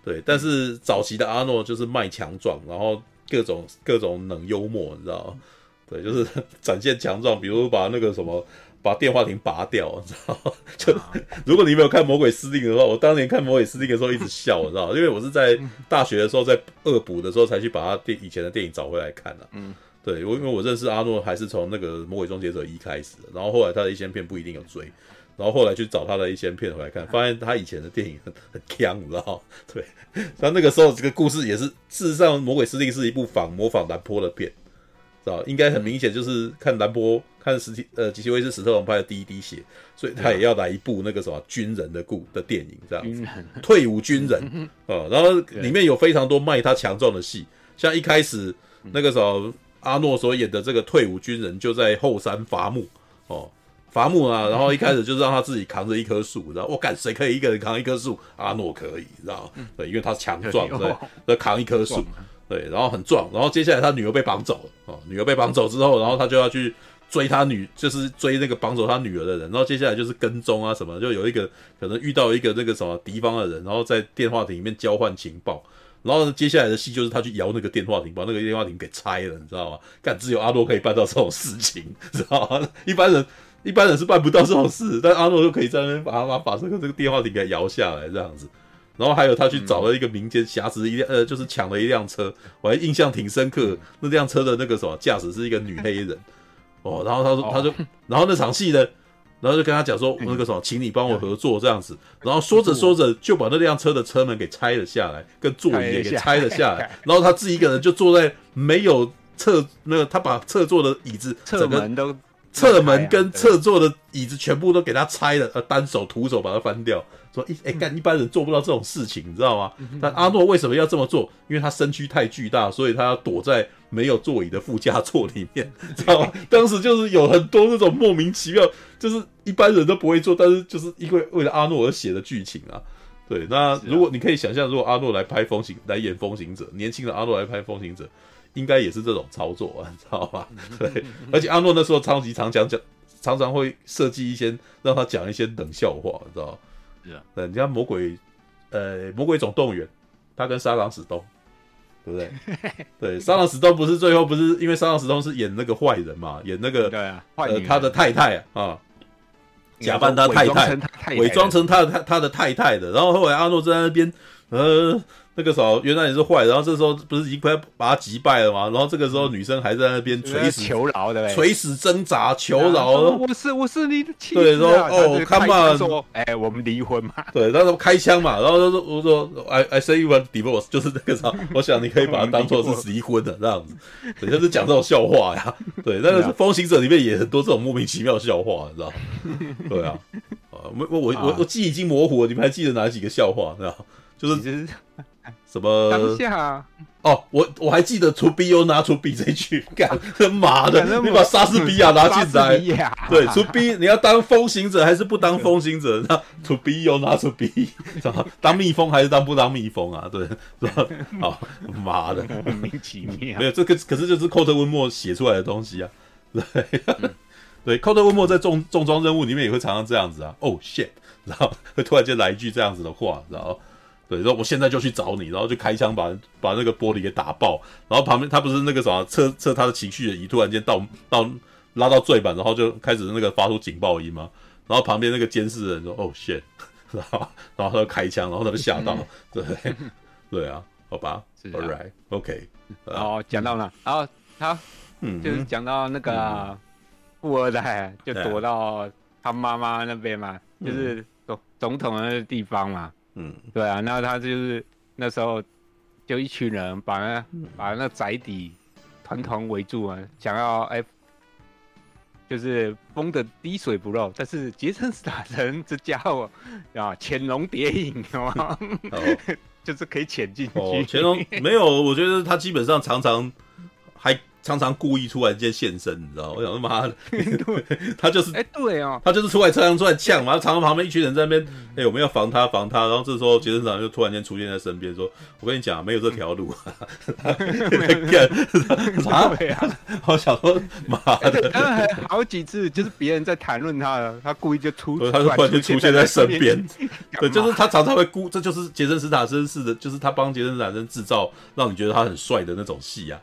对，但是早期的阿诺就是卖强壮，然后各种各种冷幽默，你知道吗？对，就是展现强壮，比如把那个什么把电话亭拔掉，你知道吗？就如果你没有看《魔鬼司令》的话，我当年看《魔鬼司令》的时候一直笑，你知道吗？因为我是在大学的时候在恶补的时候才去把他电以前的电影找回来看的、啊。嗯，对，我因为我认识阿诺还是从那个《魔鬼终结者一》开始，然后后来他的一些片不一定有追。然后后来去找他的一些片回来看，发现他以前的电影很很强，你知道吗？对，他 那个时候这个故事也是，事实上《魔鬼司令》是一部仿模仿兰波的片，知道？应该很明显就是看兰波看史蒂呃吉奇威斯史特龙拍的第一滴血，所以他也要来一部那个什么军人的故的电影这样子，退伍军人啊，然后里面有非常多卖他强壮的戏，像一开始那个时候阿诺所演的这个退伍军人就在后山伐木哦。伐木啊，然后一开始就是让他自己扛着一棵树，然后我干谁可以一个人扛一棵树？阿诺可以，知道对，因为他强壮，对，要扛一棵树，对，然后很壮，然后接下来他女儿被绑走了啊，女儿被绑走之后，然后他就要去追他女，就是追那个绑走他女儿的人，然后接下来就是跟踪啊什么，就有一个可能遇到一个那个什么敌方的人，然后在电话亭里面交换情报，然后接下来的戏就是他去摇那个电话亭，把那个电话亭给拆了，你知道吗？干，只有阿诺可以办到这种事情，知道吗？一般人一般人是办不到这种事，但阿诺就可以在那边把把把这个这个电话亭给摇下来，这样子。然后还有他去找了一个民间挟持一辆呃，就是抢了一辆车，我还印象挺深刻。那辆车的那个什么驾驶是一个女黑人哦，然后他说他就，然后那场戏呢，然后就跟他讲说那个什么，请你帮我合作这样子。然后说着说着就把那辆车的车门给拆了下来，跟座椅也给拆了下来。然后他自己一个人就坐在没有侧那个，他把侧坐的椅子侧门都侧门跟侧座的椅子全部都给他拆了，呃，单手徒手把它翻掉。说一哎干，一般人做不到这种事情，你知道吗？但阿诺为什么要这么做？因为他身躯太巨大，所以他要躲在没有座椅的副驾座里面，知道吗？当时就是有很多那种莫名其妙，就是一般人都不会做，但是就是因为为了阿诺而写的剧情啊。对，那如果你可以想象，如果阿诺来拍风行来演风行者，年轻的阿诺来拍风行者，应该也是这种操作啊，你知道吧？对，而且阿诺那时候超级常讲讲，常常会设计一些让他讲一些冷笑话，你知道吗？对，人家魔鬼，呃，魔鬼总动员，他跟沙朗史东，对不对？对，沙朗史东不是最后不是因为沙朗史东是演那个坏人嘛，演那个对啊，呃，他的太太啊，啊。假扮他太太，伪装成他的他他的太太的，然后后来阿诺在那边，呃。那个时候原来也是坏，然后这时候不是已经快把他击败了吗？然后这个时候女生还在那边垂死求饶的，垂死挣扎求饶。我是我是你的妻子。对，说哦，come on，说哎，我们离婚嘛。对，他说开枪嘛，然后他说我说 I I say you want divorce，就是那个时候，我想你可以把它当做是离婚的这样子。对，就是讲这种笑话呀。对，那个《风行者》里面也很多这种莫名其妙的笑话，你知道？对啊，啊，我我我我记忆已经模糊了，你们还记得哪几个笑话？知道？就是。什么？当下哦，我我还记得 “to be or not to be” 这句，干他妈的！你把莎士比亚拿进来，对，“to be” 你要当风行者还是不当风行者？那 “to be or not to be” 是吧？当蜜蜂还是当不当蜜蜂啊？对，是吧？好，妈的，莫名其妙。没有这个，可是就是寇特温默写出来的东西啊。对，对，寇特温默在重重装任务里面也会常常这样子啊。Oh shit！然后会突然间来一句这样子的话，然后。对，说我现在就去找你，然后就开枪把把那个玻璃给打爆，然后旁边他不是那个什么测测他的情绪的仪，突然间到到拉到最满，然后就开始那个发出警报音嘛，然后旁边那个监视人说哦 shit，然后然后他就开枪，然后他就吓到，对 对啊，好吧，all right OK，哦讲到了，然后他嗯就是讲到那个富二代就躲到他妈妈那边嘛，就是总总统的地方嘛。嗯，对啊，那他就是那时候就一群人把那、嗯、把那宅邸团团围住啊，想要哎，就是封的滴水不漏。但是杰森斯坦森这家伙啊，潜龙谍影，好吗？就是可以潜进去。潜龙没有，我觉得他基本上常常还。常常故意突然间现身，你知道？我想说妈的，他就是哎，对啊，他就是出来车上出来呛嘛，常常旁边一群人在那边，哎，我们要防他，防他。然后这时候杰森长就突然间出现在身边，说：“我跟你讲，没有这条路。”啥？我想说妈的，他还好几次就是别人在谈论他了，他故意就出，他就突然间出现在身边。对，就是他常常会故，这就是杰森斯坦森式的，就是他帮杰森斯坦森制造让你觉得他很帅的那种戏啊。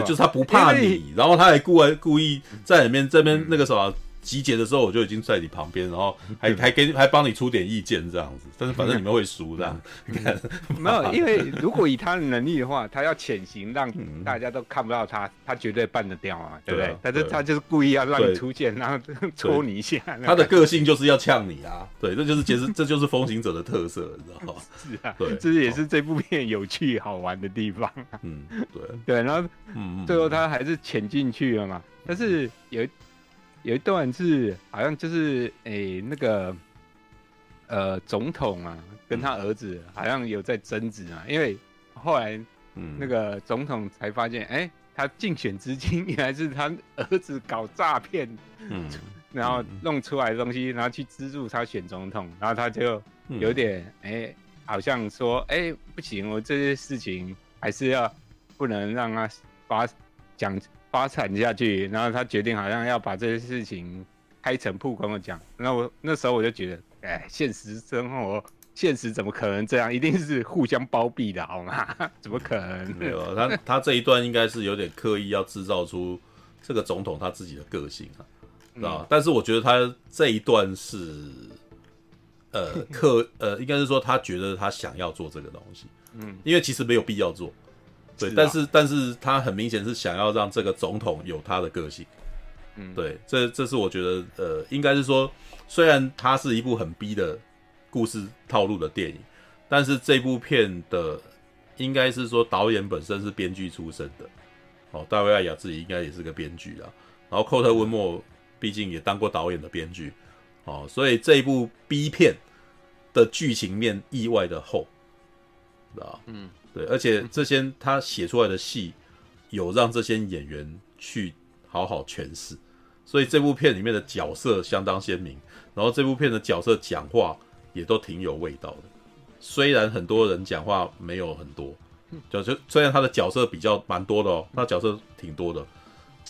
对，就是他不怕你，然后他还故意故意在里面这边那个什么。集结的时候我就已经在你旁边，然后还还给还帮你出点意见这样子，但是反正你们会输这样。没有，因为如果以他的能力的话，他要潜行让大家都看不到他，他绝对办得掉啊，对不对？但是他就是故意要让你出现，然后 戳你一下。他的个性就是要呛你啊，对，这就是其实这就是风行者的特色，你知道吗？是啊，对，这也是这部片有趣好玩的地方。嗯，对对，然后最后他还是潜进去了嘛，但是有。有一段是好像就是诶、欸、那个呃总统啊跟他儿子好像有在争执啊，因为后来那个总统才发现，哎、欸，他竞选资金原来是他儿子搞诈骗，嗯，然后弄出来的东西，然后去资助他选总统，然后他就有点哎、欸，好像说，哎、欸，不行，我这些事情还是要不能让他发讲。发展下去，然后他决定好像要把这些事情开诚布公的讲。那我那时候我就觉得，哎，现实生活现实怎么可能这样？一定是互相包庇的，好吗？怎么可能？没有，他他这一段应该是有点刻意要制造出这个总统他自己的个性啊，知道、嗯、但是我觉得他这一段是，呃，刻呃，应该是说他觉得他想要做这个东西，嗯，因为其实没有必要做，对，是啊、但是但是他很明显是想要让这个总统有他的个性，嗯，对，这这是我觉得，呃，应该是说，虽然它是一部很逼的。故事套路的电影，但是这部片的应该是说导演本身是编剧出身的，哦，大卫艾雅自己应该也是个编剧啊，然后寇特温莫毕竟也当过导演的编剧，哦，所以这一部 B 片的剧情面意外的厚，知道嗯，对，而且这些他写出来的戏有让这些演员去好好诠释，所以这部片里面的角色相当鲜明，然后这部片的角色讲话。也都挺有味道的，虽然很多人讲话没有很多，就就虽然他的角色比较蛮多的哦，他角色挺多的，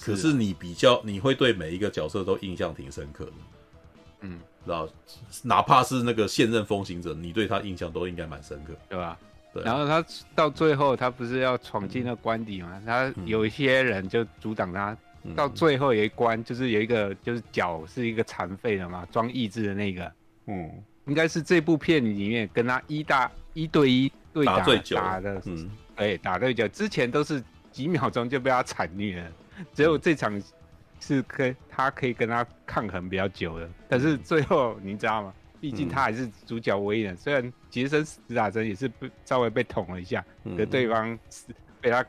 可是你比较你会对每一个角色都印象挺深刻的，嗯，然后哪怕是那个现任风行者，你对他印象都应该蛮深刻，对吧？对。然后他到最后他不是要闯进那关底嘛？他有一些人就阻挡他，到最后有一关就是有一个就是脚是一个残废的嘛，装义肢的那个，嗯。应该是这部片里面跟他一打一对一对打打，打的，嗯，哎、欸，打对久，之前都是几秒钟就被他惨虐了，只有这场是跟他可以跟他抗衡比较久的，但是最后你知道吗？毕竟他还是主角唯一人，虽然杰森·斯塔森也是被稍微被捅了一下，可对方是被他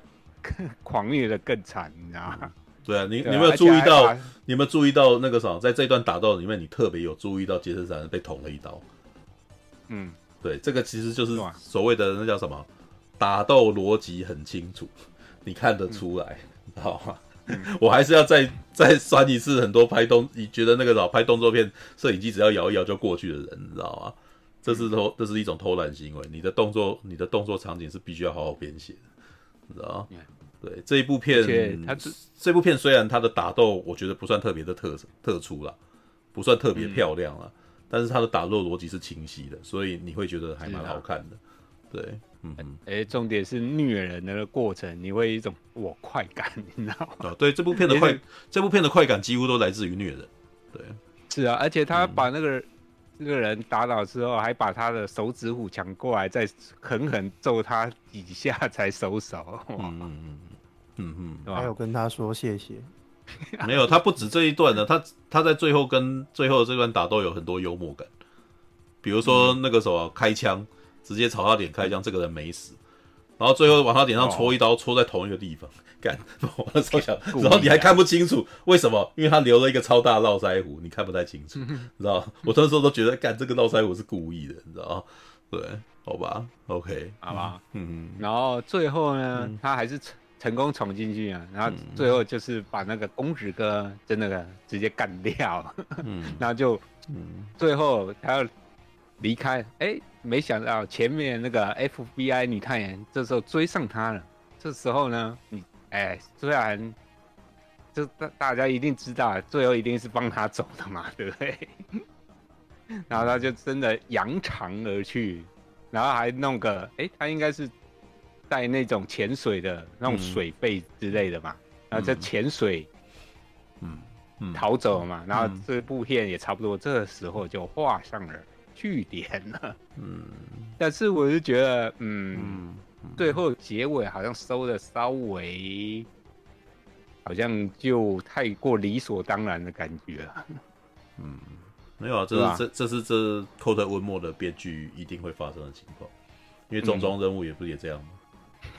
狂虐的更惨，你知道吗？对啊，你你有没有注意到？你有没有注意到那个什么？在这段打斗里面，你特别有注意到杰森·斯坦森被捅了一刀。嗯，对，这个其实就是所谓的那叫什么？打斗逻辑很清楚，你看得出来，知道吗？我还是要再再酸一次，很多拍动，你觉得那个老拍动作片，摄影机只要摇一摇就过去的人，你知道吗？这是偷，这是一种偷懒行为。你的动作，你的动作场景是必须要好好编写的，你知道吗？对这一部片，它这这部片虽然它的打斗我觉得不算特别的特特殊啦，不算特别漂亮啦，嗯、但是它的打斗逻辑是清晰的，所以你会觉得还蛮好看的。对，嗯嗯。哎、欸，重点是虐人的过程，你会有一种我快感，你知道吗？哦，对，这部片的快，这部片的快感几乎都来自于虐人。对，是啊，而且他把那个。嗯这个人打倒之后，还把他的手指虎抢过来，再狠狠揍他几下才收手。嗯嗯嗯嗯嗯，还有跟他说谢谢。没有，他不止这一段的，他他在最后跟最后这段打斗有很多幽默感。比如说那个时候开枪，直接朝他脸开枪，这个人没死，然后最后往他脸上戳一刀，戳在同一个地方。干，我那时候想，然后你还看不清楚为什么？因为他留了一个超大的络腮胡，你看不太清楚，你知道？我那时候都觉得，干这个络腮胡是故意的，你知道？对，好吧，OK，好吧，嗯嗯。然后最后呢，他还是成成功闯进去啊，然后最后就是把那个公子哥真的直接干掉，嗯，然后就，嗯，最后他要离开，哎，没想到前面那个 FBI 女探员这时候追上他了，这时候呢，你。哎，虽然就大大家一定知道，最后一定是帮他走的嘛，对不对？然后他就真的扬长而去，然后还弄个，哎，他应该是带那种潜水的那种水肺之类的嘛，嗯、然后就潜水，嗯嗯，逃走了嘛。嗯、然后这部片也差不多，这个时候就画上了句点了。嗯，但是我是觉得，嗯。嗯最后结尾好像收的稍微，好像就太过理所当然的感觉了。嗯，没有啊，这是这这是这寇特温莫的编剧一定会发生的情况，因为重装任务也不是也这样吗？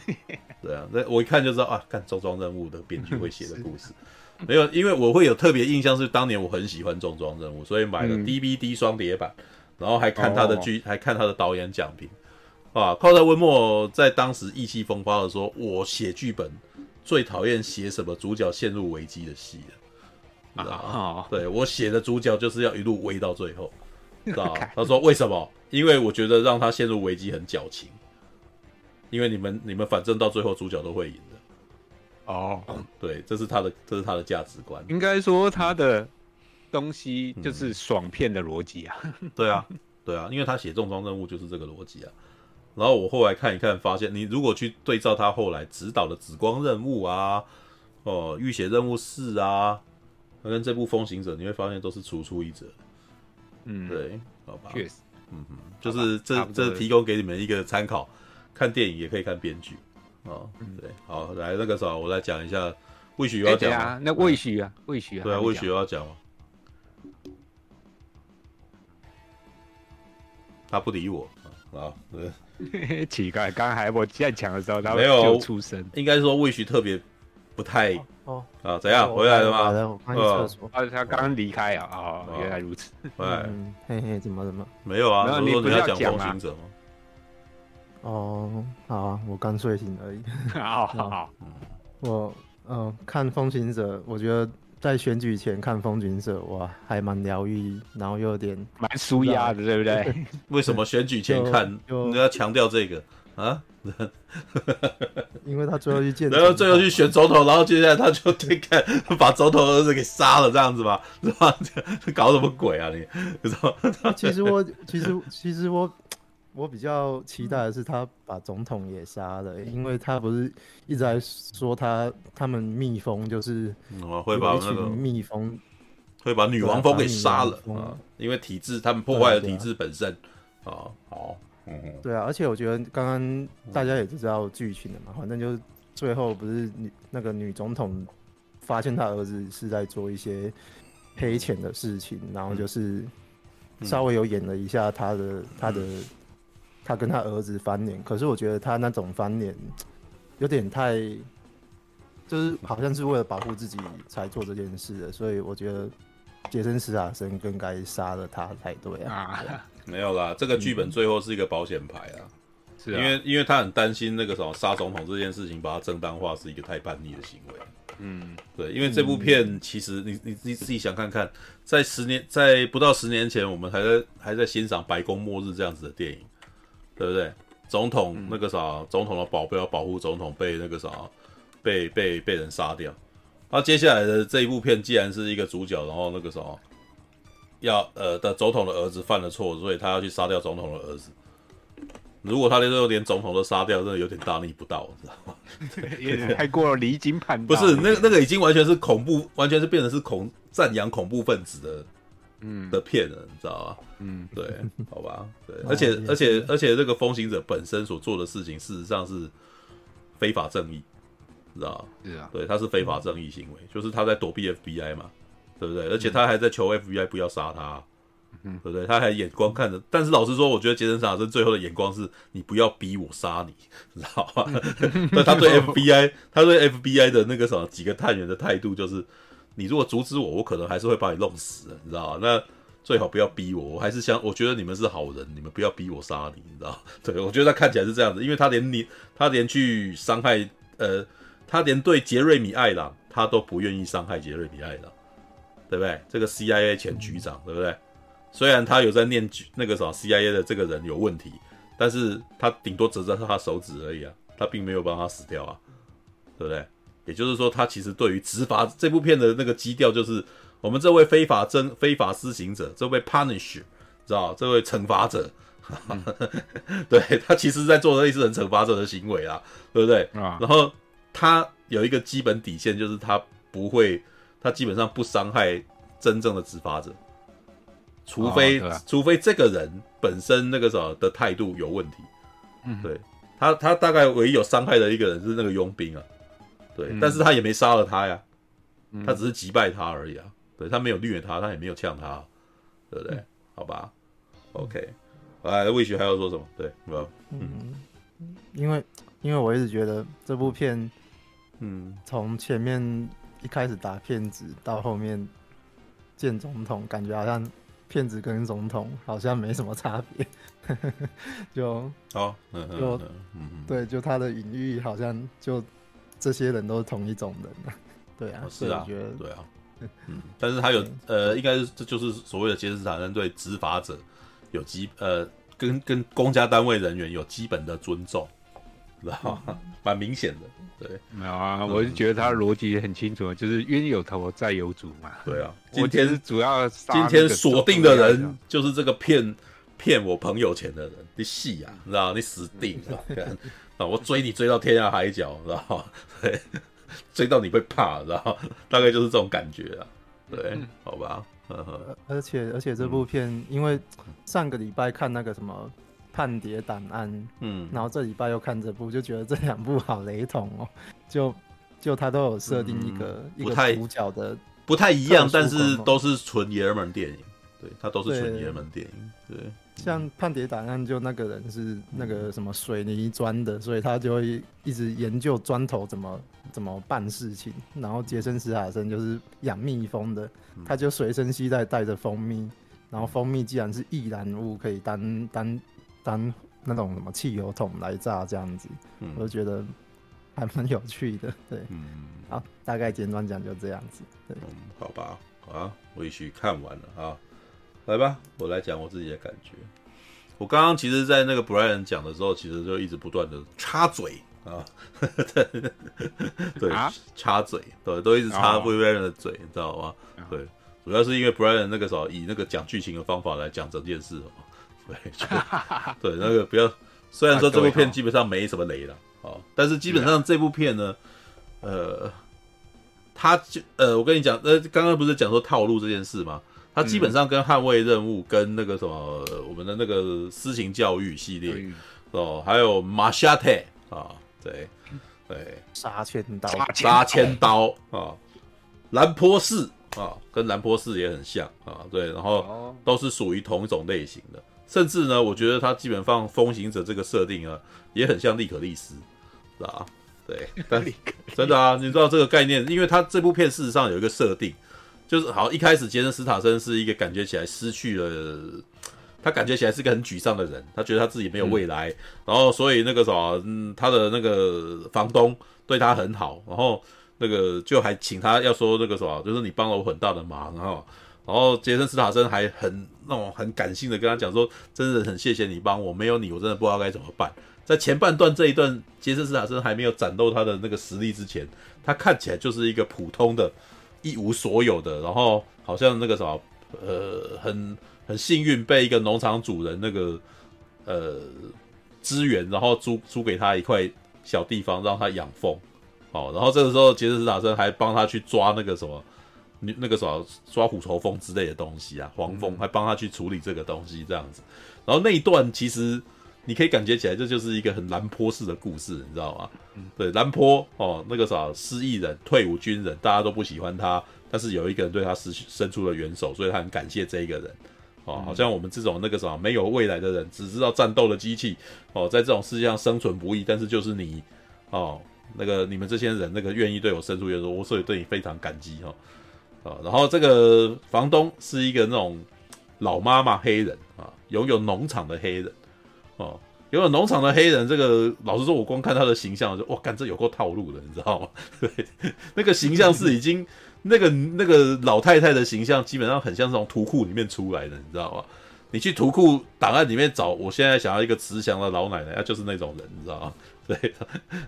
嗯、对啊，那我一看就知道啊，看重装任务的编剧会写的故事，没有，因为我会有特别印象是当年我很喜欢重装任务，所以买了 DVD 双碟版，嗯、然后还看他的剧，哦、还看他的导演讲评。啊，靠在温默在当时意气风发的说：“我写剧本最讨厌写什么主角陷入危机的戏了。”啊，哦、对我写的主角就是要一路危到最后，知道他说：“为什么？因为我觉得让他陷入危机很矫情，因为你们你们反正到最后主角都会赢的。”哦，对，这是他的这是他的价值观。应该说他的东西就是爽片的逻辑啊。对啊。对啊，因为他写重装任务就是这个逻辑啊。然后我后来看一看，发现你如果去对照他后来指导的紫光任务啊，哦，浴血任务四啊，跟这部风行者，你会发现都是如出一辙。嗯，对，好吧，确实，嗯哼，就是这这提供给你们一个参考，看电影也可以看编剧哦，对，好，来那个时候我来讲一下，魏许要讲啊，那魏许啊，魏许啊，对啊，魏许要讲吗？他不理我啊，对，奇怪，刚刚还我在抢的时候，他没有出声，应该说魏徐特别不太。哦啊，怎样回来了吗？我看厕所。啊，他刚刚离开啊。哦，原来如此。嗯，嘿嘿，怎么怎么？没有啊，你不是要讲风行者吗？哦，好啊，我刚睡醒而已。好 好好。我嗯，看风行者，我觉得在选举前看风行者，哇，还蛮疗愈，然后又有点蛮舒压的，对不对？为什么选举前看？你要强调这个啊？因为他最后去见，然后最后去选总统，然后接下来他就 得看把总统儿子给杀了，这样子吧，是吧？搞什么鬼啊你？其实我其实其实我我比较期待的是他把总统也杀了，因为他不是一直在说他他们蜜蜂就是会把那个蜜蜂会把女王蜂给杀了啊，因为体制他们破坏了体制本身啊，好。嗯。对啊，而且我觉得刚刚大家也知道剧情了嘛，反正就是最后不是女那个女总统发现她儿子是在做一些黑钱的事情，然后就是稍微有演了一下他的他的他跟他儿子翻脸，可是我觉得他那种翻脸 有点太，就是好像是为了保护自己才做这件事的，所以我觉得杰森·斯塔森更该杀了他才对啊。没有啦，这个剧本最后是一个保险牌啊，是啊，因为因为他很担心那个什么杀总统这件事情，把它正当化是一个太叛逆的行为。嗯，对，因为这部片其实你你你自己想看看，在十年在不到十年前，我们还在还在欣赏《白宫末日》这样子的电影，对不对？总统那个啥，总统的保镖保护总统被那个啥被被被人杀掉，那接下来的这一部片既然是一个主角，然后那个什么。要呃的总统的儿子犯了错，所以他要去杀掉总统的儿子。如果他连最后连总统都杀掉，真的有点大逆不道，知道吗？也太过了离经叛道。不是，那那个已经完全是恐怖，完全是变成是恐赞扬恐怖分子的，嗯的骗人，你知道吧？嗯，对，好吧，对，而且而且而且这个风行者本身所做的事情，事实上是非法正义，知道吗？是啊，对，他是非法正义行为，就是他在躲避 FBI 嘛。对不对？而且他还在求 FBI 不要杀他，嗯、对不对？他还眼光看着，但是老实说，我觉得杰森·斯坦森最后的眼光是你不要逼我杀你，知道吗？那他对 FBI，他对 FBI 的那个什么几个探员的态度就是，你如果阻止我，我可能还是会把你弄死，你知道吗？那最好不要逼我，我还是想，我觉得你们是好人，你们不要逼我杀你，你知道？对，我觉得他看起来是这样子，因为他连你，他连去伤害，呃，他连对杰瑞米·艾朗，他都不愿意伤害杰瑞米·艾朗。对不对？这个 CIA 前局长，对不对？虽然他有在念那个什么 CIA 的这个人有问题，但是他顶多折折他手指而已啊，他并没有帮他死掉啊，对不对？也就是说，他其实对于执法这部片的那个基调，就是我们这位非法真非法施行者，这位 Punisher，知道这位惩罚者，嗯、对他其实在做类似人惩罚者的行为啊，对不对？啊，然后他有一个基本底线，就是他不会。他基本上不伤害真正的执法者，除非、哦啊、除非这个人本身那个什么的态度有问题。嗯，对他他大概唯一有伤害的一个人是那个佣兵啊，对，嗯、但是他也没杀了他呀，他只是击败他而已啊，对他没有虐他，他也没有呛他，对不对？嗯、好吧，OK，哎，魏雪还要说什么？对，有嗯，因为因为我一直觉得这部片，嗯，从前面。一开始打骗子，到后面见总统，感觉好像骗子跟总统好像没什么差别，就好，就对，就他的隐喻好像就这些人都是同一种人，对啊，是啊，对啊，嗯，但是他有呃，应该是这就是所谓的杰森·斯坦森对执法者有基呃，跟跟公家单位人员有基本的尊重，知道吗？蛮明显的。对，没有啊，我就觉得他的逻辑很清楚，就是冤有头债有主嘛。对啊，今天主要今天锁定的人就是这个骗骗我朋友钱的人，你死啊，你知道？你死定了！啊，我追你追到天涯海角，知道吗？对，追到你会怕，知道吗？大概就是这种感觉啊。对，好吧。而且而且这部片，嗯、因为上个礼拜看那个什么《叛谍档案》，嗯，然后这礼拜又看这部，就觉得这两部好雷同哦。就就他都有设定一个、嗯、一个主角的不太一样，但是都是纯爷们电影。对，他都是纯爷们电影。对。对像《判谍档案》就那个人是那个什么水泥砖的，所以他就会一直研究砖头怎么怎么办事情。然后杰森·史塔森就是养蜜蜂的，他就随身携带带着蜂蜜。然后蜂蜜既然是易燃物，可以当当当那种什么汽油桶来炸这样子，我就觉得还蛮有趣的。对，好，大概简短讲就这样子。对，好吧，啊，我也许看完了啊。来吧，我来讲我自己的感觉。我刚刚其实，在那个 Brian 讲的时候，其实就一直不断的插嘴啊，对，插嘴，对，都一直插 Brian 的嘴，你知道吗？对，主要是因为 Brian 那个时候以那个讲剧情的方法来讲整件事 对，对，那个不要。虽然说这部片基本上没什么雷了啊，但是基本上这部片呢，呃，他就呃，我跟你讲，呃，刚刚不是讲说套路这件事吗？它基本上跟捍卫任务、跟那个什么我们的那个私刑教育系列哦，还有马夏特啊，对对，杀千刀，杀千刀。啊，兰坡市啊，跟兰坡市也很像啊，对，然后都是属于同一种类型的，甚至呢，我觉得它基本上风行者这个设定啊，也很像利可利斯，是吧？对，但 真的啊，你知道这个概念，因为它这部片事实上有一个设定。就是好，一开始杰森·斯塔森是一个感觉起来失去了，他感觉起来是个很沮丧的人，他觉得他自己没有未来，嗯、然后所以那个什么，嗯，他的那个房东对他很好，然后那个就还请他要说那个什么，就是你帮了我很大的忙，然后，然后杰森·斯塔森还很那种很感性的跟他讲说，真的很谢谢你帮我，没有你我真的不知道该怎么办。在前半段这一段，杰森·斯塔森还没有展露他的那个实力之前，他看起来就是一个普通的。一无所有的，然后好像那个什么，呃，很很幸运被一个农场主人那个呃支援，然后租租给他一块小地方让他养蜂，哦，然后这个时候杰森·斯塔森还帮他去抓那个什么，那个什么抓虎头蜂之类的东西啊，黄蜂还帮他去处理这个东西这样子，然后那一段其实。你可以感觉起来，这就是一个很兰坡式的故事，你知道吗？嗯、对，兰坡哦，那个啥失意人、退伍军人，大家都不喜欢他，但是有一个人对他伸伸出了援手，所以他很感谢这一个人。哦，好像我们这种那个啥没有未来的人，只知道战斗的机器，哦，在这种世界上生存不易，但是就是你，哦，那个你们这些人，那个愿意对我伸出援手，我所以对你非常感激哈。啊、哦，然后这个房东是一个那种老妈妈黑人啊，拥有农场的黑人。哦，有了农场的黑人，这个老实说，我光看他的形象就哇，干这有够套路的，你知道吗？对，那个形象是已经 那个那个老太太的形象，基本上很像是从图库里面出来的，你知道吗？你去图库档案里面找，我现在想要一个慈祥的老奶奶，她就是那种人，你知道吗？对，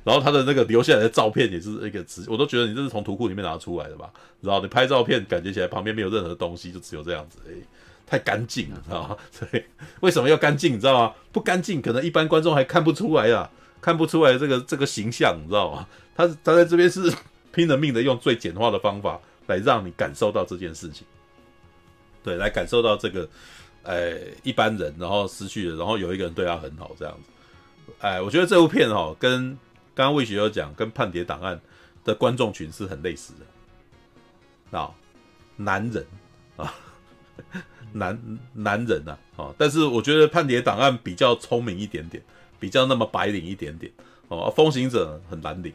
然后他的那个留下来的照片也是一个慈，我都觉得你这是从图库里面拿出来的吧？然后你拍照片，感觉起来旁边没有任何东西，就只有这样子而已。太干净了，知道吗？对，为什么要干净？你知道吗？不干净，可能一般观众还看不出来啊，看不出来这个这个形象，你知道吗？他他在这边是 拼了命的用最简化的方法来让你感受到这件事情，对，来感受到这个，哎，一般人然后失去了，然后有一个人对他很好，这样子，哎，我觉得这部片哈，跟刚刚魏学友讲，跟《叛谍档案》的观众群是很类似的，啊，男人啊。男男人呐，啊，但是我觉得叛谍档案比较聪明一点点，比较那么白领一点点，哦，风行者很蓝领，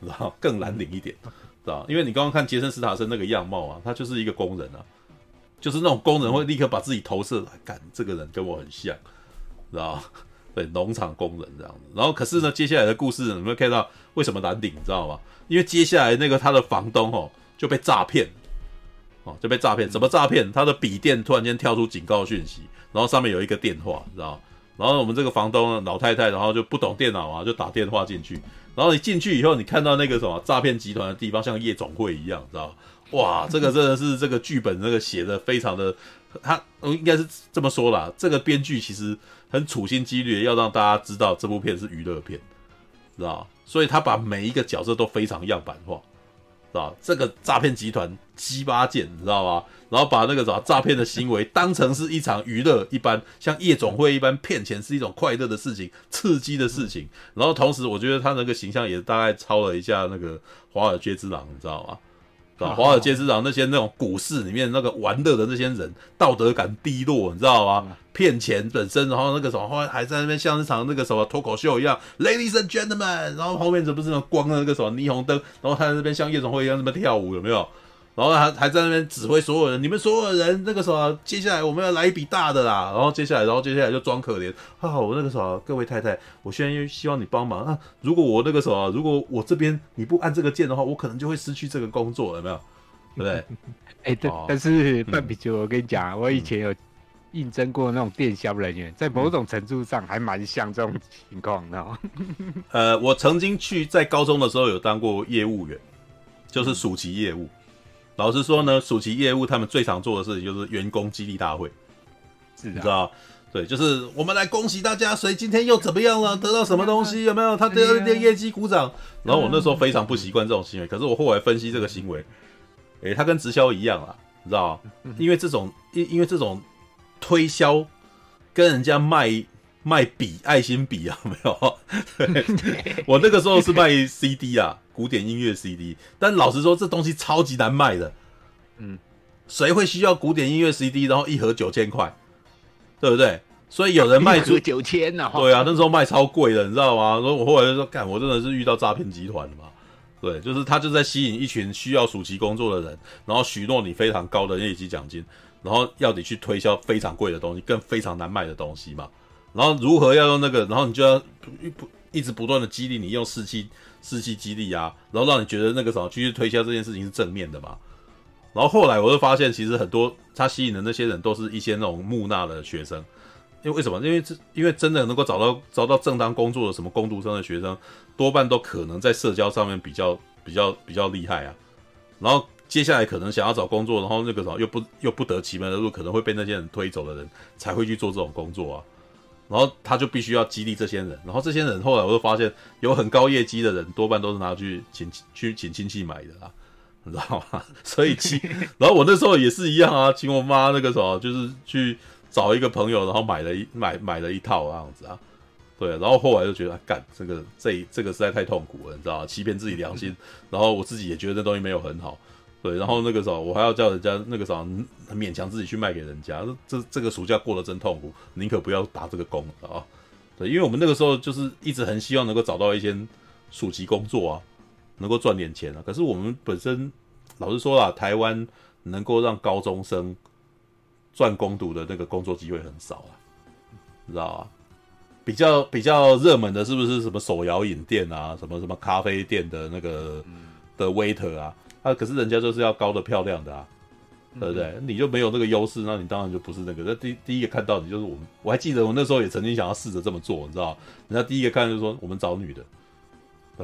然后 更蓝领一点，知道因为你刚刚看杰森·斯塔森那个样貌啊，他就是一个工人啊，就是那种工人会立刻把自己投射来，干这个人跟我很像，知道对，农场工人这样子。然后可是呢，接下来的故事你会看到为什么蓝领，你知道吗？因为接下来那个他的房东哦就被诈骗。哦，就被诈骗，怎么诈骗？他的笔电突然间跳出警告讯息，然后上面有一个电话，你知道？然后我们这个房东呢，老太太，然后就不懂电脑啊，就打电话进去，然然后你进去以后，你看到那个什么诈骗集团的地方，像夜总会一样，知道哇，这个真的是这个剧本那个写的非常的，他应该是这么说啦。这个编剧其实很处心积虑的要让大家知道这部片是娱乐片，知道所以他把每一个角色都非常样板化。是吧这个诈骗集团鸡巴贱，你知道吧？然后把那个啥诈骗的行为当成是一场娱乐一般，像夜总会一般骗钱是一种快乐的事情、刺激的事情。然后同时，我觉得他那个形象也大概抄了一下那个《华尔街之狼》，你知道吗？啊，华尔街市场那些那种股市里面那个玩乐的那些人，道德感低落，你知道吗？骗钱本身，然后那个什么，后来还在那边像一场那个什么脱口秀一样，Ladies and gentlemen，然后后面这不是那光的那个什么霓虹灯，然后他在那边像夜总会一样那么跳舞，有没有？然后还还在那边指挥所有人，你们所有人那个什么，接下来我们要来一笔大的啦。然后接下来，然后接下来就装可怜啊，我那个什么，各位太太，我现在又希望你帮忙啊。如果我那个什么，如果我这边你不按这个键的话，我可能就会失去这个工作，有没有？对不对？哎，对，但是半比丘，我跟你讲，我以前有应征过那种电销人员，在某种程度上还蛮像这种情况，你知道吗？呃，我曾经去在高中的时候有当过业务员，就是暑期业务。老实说呢，暑期业务他们最常做的事情就是员工激励大会，你知道？对，就是我们来恭喜大家，谁今天又怎么样了？得到什么东西？有没有？他得了点业绩鼓掌。然后我那时候非常不习惯这种行为，可是我后来分析这个行为。诶、欸，他跟直销一样啊，你知道吗？因为这种，因因为这种推销，跟人家卖卖笔、爱心笔啊，没有？对，我那个时候是卖 CD 啊，古典音乐 CD。但老实说，这东西超级难卖的。嗯，谁会需要古典音乐 CD？然后一盒九千块，对不对？所以有人卖 出九千呢？对啊，那时候卖超贵的，你知道吗？所以我后来就说，干，我真的是遇到诈骗集团了嘛。对，就是他就在吸引一群需要暑期工作的人，然后许诺你非常高的业绩奖金，然后要你去推销非常贵的东西，更非常难卖的东西嘛。然后如何要用那个，然后你就要不一直不断的激励你用士气士气激励啊，然后让你觉得那个什么继续推销这件事情是正面的嘛。然后后来我就发现，其实很多他吸引的那些人都是一些那种木讷的学生。因为为什么？因为这因为真的能够找到找到正当工作的什么工读生的学生，多半都可能在社交上面比较比较比较厉害啊。然后接下来可能想要找工作，然后那个什么又不又不得其门而入，可能会被那些人推走的人才会去做这种工作啊。然后他就必须要激励这些人，然后这些人后来我就发现，有很高业绩的人多半都是拿去请去请亲戚买的啦，你知道吗？所以请，然后我那时候也是一样啊，请我妈那个什么，就是去。找一个朋友，然后买了一买买了一套这样子啊，对，然后后来就觉得干这个这这个实在太痛苦了，你知道吗？欺骗自己良心，然后我自己也觉得这东西没有很好，对，然后那个时候我还要叫人家那个时候勉强自己去卖给人家，这这个暑假过得真痛苦，宁可不要打这个工啊，对，因为我们那个时候就是一直很希望能够找到一些暑期工作啊，能够赚点钱啊，可是我们本身老实说啦，台湾能够让高中生。赚工读的那个工作机会很少啊，你知道吧？比较比较热门的是不是什么手摇饮店啊，什么什么咖啡店的那个的 waiter 啊？啊，可是人家就是要高的漂亮的啊，对不对？你就没有那个优势，那你当然就不是那个。那第第一个看到你就是我们，我还记得我那时候也曾经想要试着这么做，你知道？人家第一个看就是说我们找女的，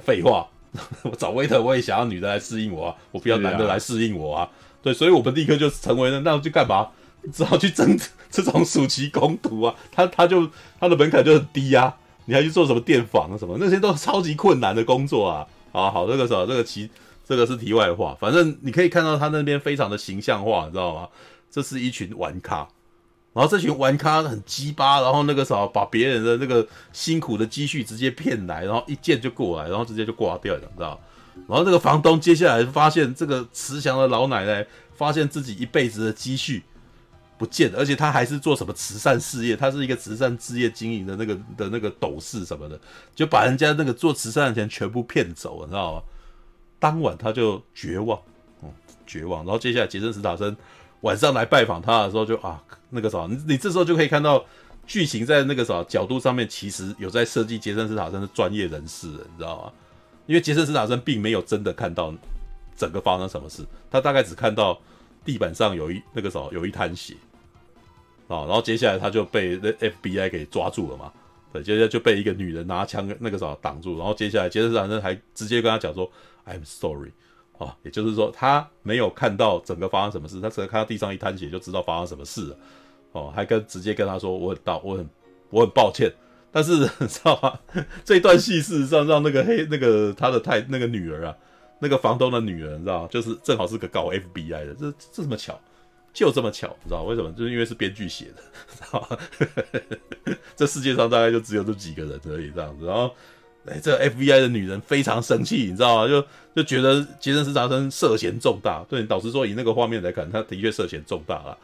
废话，我找 waiter 我也想要女的来适应我啊，我不要男的来适应我啊。对，所以我们立刻就成为了，那我去干嘛？只好去争 这种暑期工读啊，他他就他的门槛就很低啊，你还去做什么电访啊什么，那些都是超级困难的工作啊。啊好，这个时候这个其这个是题外话，反正你可以看到他那边非常的形象化，你知道吗？这是一群玩咖，然后这群玩咖很鸡巴，然后那个啥把别人的那个辛苦的积蓄直接骗来，然后一件就过来，然后直接就挂掉了，你知道？然后那个房东接下来发现这个慈祥的老奶奶，发现自己一辈子的积蓄。不见了，而且他还是做什么慈善事业，他是一个慈善事业经营的那个的那个董事什么的，就把人家那个做慈善的钱全部骗走了，你知道吗？当晚他就绝望，嗯，绝望。然后接下来杰森·史塔森晚上来拜访他的时候就，啊，那个啥，你你这时候就可以看到剧情在那个啥角度上面，其实有在设计杰森·史塔森的专业人士，你知道吗？因为杰森·史塔森并没有真的看到整个发生什么事，他大概只看到地板上有一那个啥有一滩血。啊，然后接下来他就被那 FBI 给抓住了嘛，对，接下来就被一个女人拿枪那个啥挡住，然后接下来杰森斯坦森还直接跟他讲说：“I'm sorry。”哦，也就是说他没有看到整个发生什么事，他只能看到地上一滩血就知道发生什么事了。哦，还跟直接跟他说：“我很道，我很我很抱歉。”但是 你知道吗？这段戏事实上让那个黑那个他的太那个女儿啊，那个房东的女儿，你知道吗？就是正好是个搞 FBI 的，这这么巧。就这么巧，你知道为什么？就是因为是编剧写的，知道吗？这世界上大概就只有这几个人而已，这样子。然后，哎，这 FBI 的女人非常生气，你知道吗？就就觉得杰森·斯坦森涉嫌重大。对，老实说，以那个画面来看，他的确涉嫌重大了，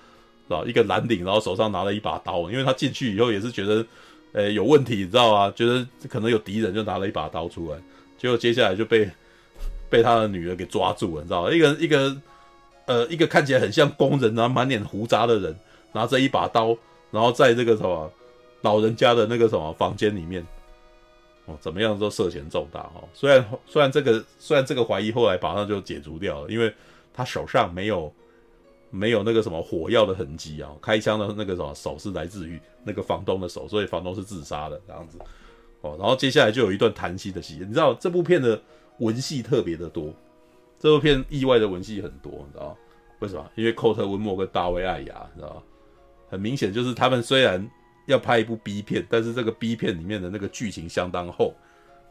是吧？一个蓝领，然后手上拿了一把刀，因为他进去以后也是觉得，哎，有问题，你知道吗？觉得可能有敌人，就拿了一把刀出来。结果接下来就被被他的女儿给抓住了，你知道吗？一个一个。呃，一个看起来很像工人啊，满脸胡渣的人，拿着一把刀，然后在这个什么老人家的那个什么房间里面，哦，怎么样都涉嫌重大哦。虽然虽然这个虽然这个怀疑后来马上就解除掉了，因为他手上没有没有那个什么火药的痕迹啊，开枪的那个什么手是来自于那个房东的手，所以房东是自杀的这样子哦。然后接下来就有一段谈戏的戏，你知道这部片的文戏特别的多。这部片意外的文戏很多，你知道为什么？因为寇特温莫跟大卫艾雅，你知道很明显就是他们虽然要拍一部 B 片，但是这个 B 片里面的那个剧情相当厚，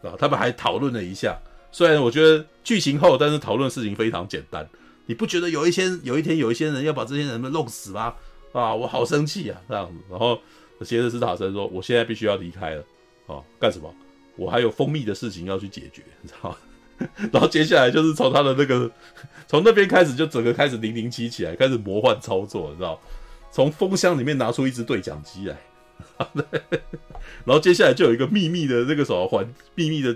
啊，他们还讨论了一下。虽然我觉得剧情厚，但是讨论事情非常简单。你不觉得有一些有一天有一些人要把这些人们弄死吗？啊，我好生气啊，这样子。然后杰森斯坦森说：“我现在必须要离开了，啊，干什么？我还有蜂蜜的事情要去解决，你知道吗？” 然后接下来就是从他的那个，从那边开始就整个开始零零七起来，开始魔幻操作，你知道？从风箱里面拿出一只对讲机来，然后接下来就有一个秘密的那个什么环，秘密的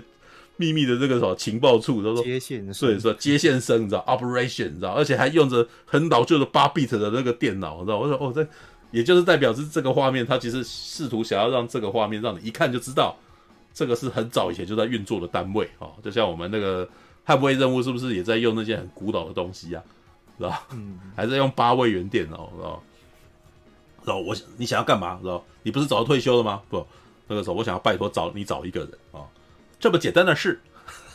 秘密的这个什么情报处，他说接线，所以说接线生，你知道？Operation，你知道？而且还用着很老旧的八 bit 的那个电脑，你知道？我说哦，这也就是代表是这个画面，他其实试图想要让这个画面让你一看就知道。这个是很早以前就在运作的单位哦，就像我们那个捍卫任务是不是也在用那些很古老的东西啊？是吧？嗯，还在用八位元电脑，知道？然后我你想要干嘛？知道？你不是早就退休了吗？不，那个时候我想要拜托找你找一个人啊，这么简单的事，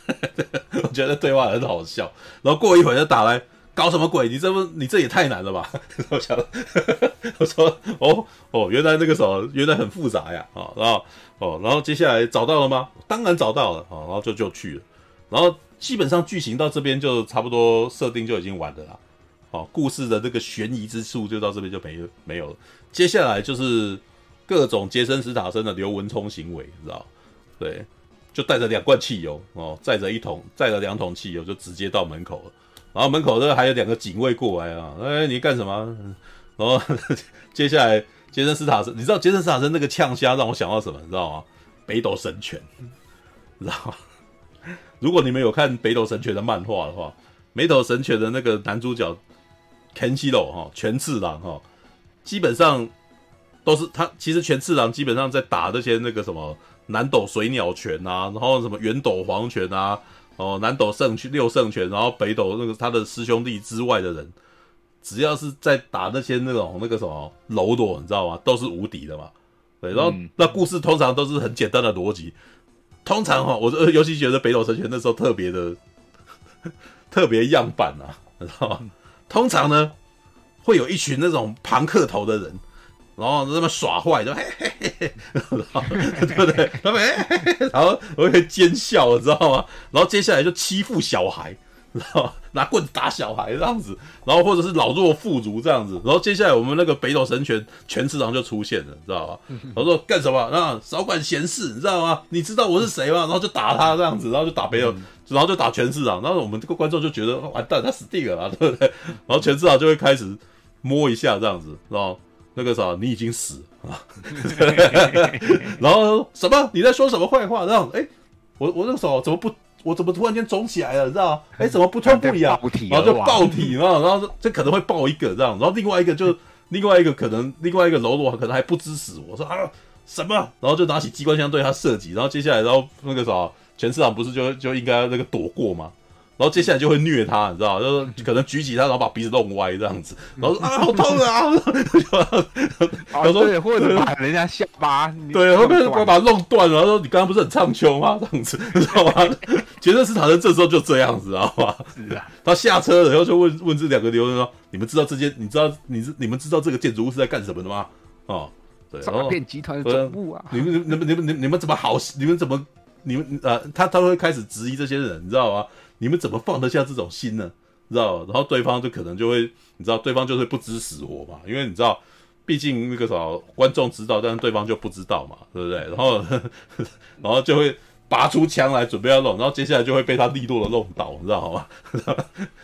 我觉得对话很好笑。然后过一会儿就打来。搞什么鬼？你这不，你这也太难了吧？我想，我说，哦哦，原来那个时候原来很复杂呀，啊，然后哦，然后接下来找到了吗？当然找到了，啊，然后就就去了，然后基本上剧情到这边就差不多设定就已经完了啦，哦，故事的这个悬疑之处就到这边就没没有了，接下来就是各种杰森斯塔森的刘文聪行为，你知道？对，就带着两罐汽油哦，载着一桶，载着两桶汽油就直接到门口了。然后门口这还有两个警卫过来啊，哎，你干什么？然后接下来杰森斯塔森，你知道杰森斯塔森那个呛虾让我想到什么？你知道吗？北斗神拳，你知道吗？如果你们有看北斗神拳的漫画的话，北斗神拳的那个男主角 Kenshiro 哈，权次郎哈，基本上都是他。其实全次郎基本上在打那些那个什么南斗水鸟拳啊，然后什么圆斗黄拳啊。哦，南斗圣拳、六圣拳，然后北斗那个他的师兄弟之外的人，只要是在打那些那种那个什么喽啰，你知道吗？都是无敌的嘛。对，然后、那故事通常都是很简单的逻辑。通常哈，我尤其觉得北斗神拳那时候特别的 特别样板啊，你知道吗？通常呢，会有一群那种庞克头的人。然后那么耍坏，就 嘿嘿嘿嘿，对不对？他们 嘿嘿嘿，然后我会奸笑，你知道吗？然后接下来就欺负小孩，然后拿棍子打小孩这样子，然后或者是老弱妇孺这样子。然后接下来我们那个北斗神拳全次郎就出现了，知道吧？然后说干什么？那，少管闲事，你知道吗？你知道我是谁吗？然后就打他这样子，然后就打北斗，然后就打全次郎。然后我们这个观众就觉得完蛋，他死定了啊，对不对？然后全次郎就会开始摸一下这样子，然后。那个啥，你已经死啊！然后什么？你在说什么坏话？然后哎，我我那个手怎么不？我怎么突然间肿起来了？你知道吗？哎，怎么不痛不痒？然后就爆体嘛，然后这可能会爆一个这样，然后另外一个就 另外一个可能另外一个喽啰可能还不知死我说啊什么？然后就拿起机关枪对他射击，然后接下来然后那个啥，全市场不是就就应该那个躲过吗？然然后接下来就会虐他，你知道，就是可能举起他，然后把鼻子弄歪这样子，然后说啊好痛啊，他 说或者把人家下巴，对，后面把把他弄断了，然后说你刚刚不是很唱秋吗？这样子，你知道吗？杰森·斯坦森这时候就这样子，知道吗？是啊，他下车了，然后就问问这两个留人说：你们知道这件？你知道你是你们知道这个建筑物是在干什么的吗？哦，对，诈骗集团的总部啊！你们你们你们你们你们怎么好？你们怎么？你们呃，他他会开始质疑这些人，你知道吗？你们怎么放得下这种心呢？知道？然后对方就可能就会，你知道，对方就会不知死活嘛，因为你知道，毕竟那个啥，观众知道，但是对方就不知道嘛，对不对？然后 然后就会拔出枪来准备要弄，然后接下来就会被他利落的弄倒，你知道吗？